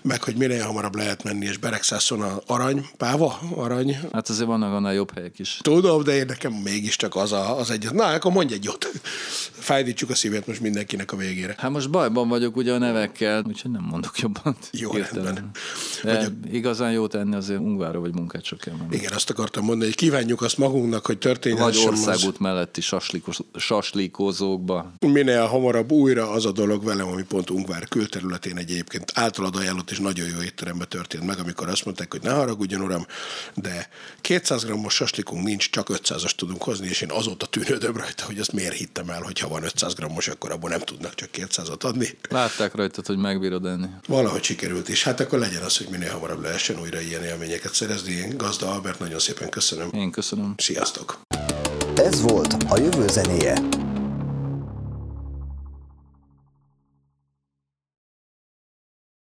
meg hogy minél hamarabb lehet menni, és Beregszászon a arany, páva, arany. Hát azért vannak annál jobb helyek is. Tudom, de én nekem mégiscsak az a, az egy. Na, akkor mondj egy jót. Fájdítsuk a szívét most mindenkinek a végére. Hát most bajban vagyok ugye a nevekkel, úgyhogy nem mondok jobban. Jó, rendben. De igazán jó tenni azért Ungvára vagy munkát csak kell. Igen, azt akartam mondani, hogy kívánjuk azt magunknak, annak, hogy történjen. Vagy országút az... melletti saslikózókba. Minél hamarabb újra az a dolog velem, ami pont Ungvár külterületén egyébként általad ajánlott és nagyon jó étteremben történt meg, amikor azt mondták, hogy ne haragudjon, uram, de 200 grammos saslikunk nincs, csak 500-as tudunk hozni, és én azóta tűnődöm rajta, hogy azt miért hittem el, hogy ha van 500 grammos, akkor abból nem tudnak csak 200-at adni. Látták rajtad, hogy megbírod enni. Valahogy sikerült is. Hát akkor legyen az, hogy minél hamarabb lehessen újra ilyen élményeket szerezni. Gazda Albert, nagyon szépen köszönöm. Én köszönöm. Sziasztok! Ez volt a jövő zenéje.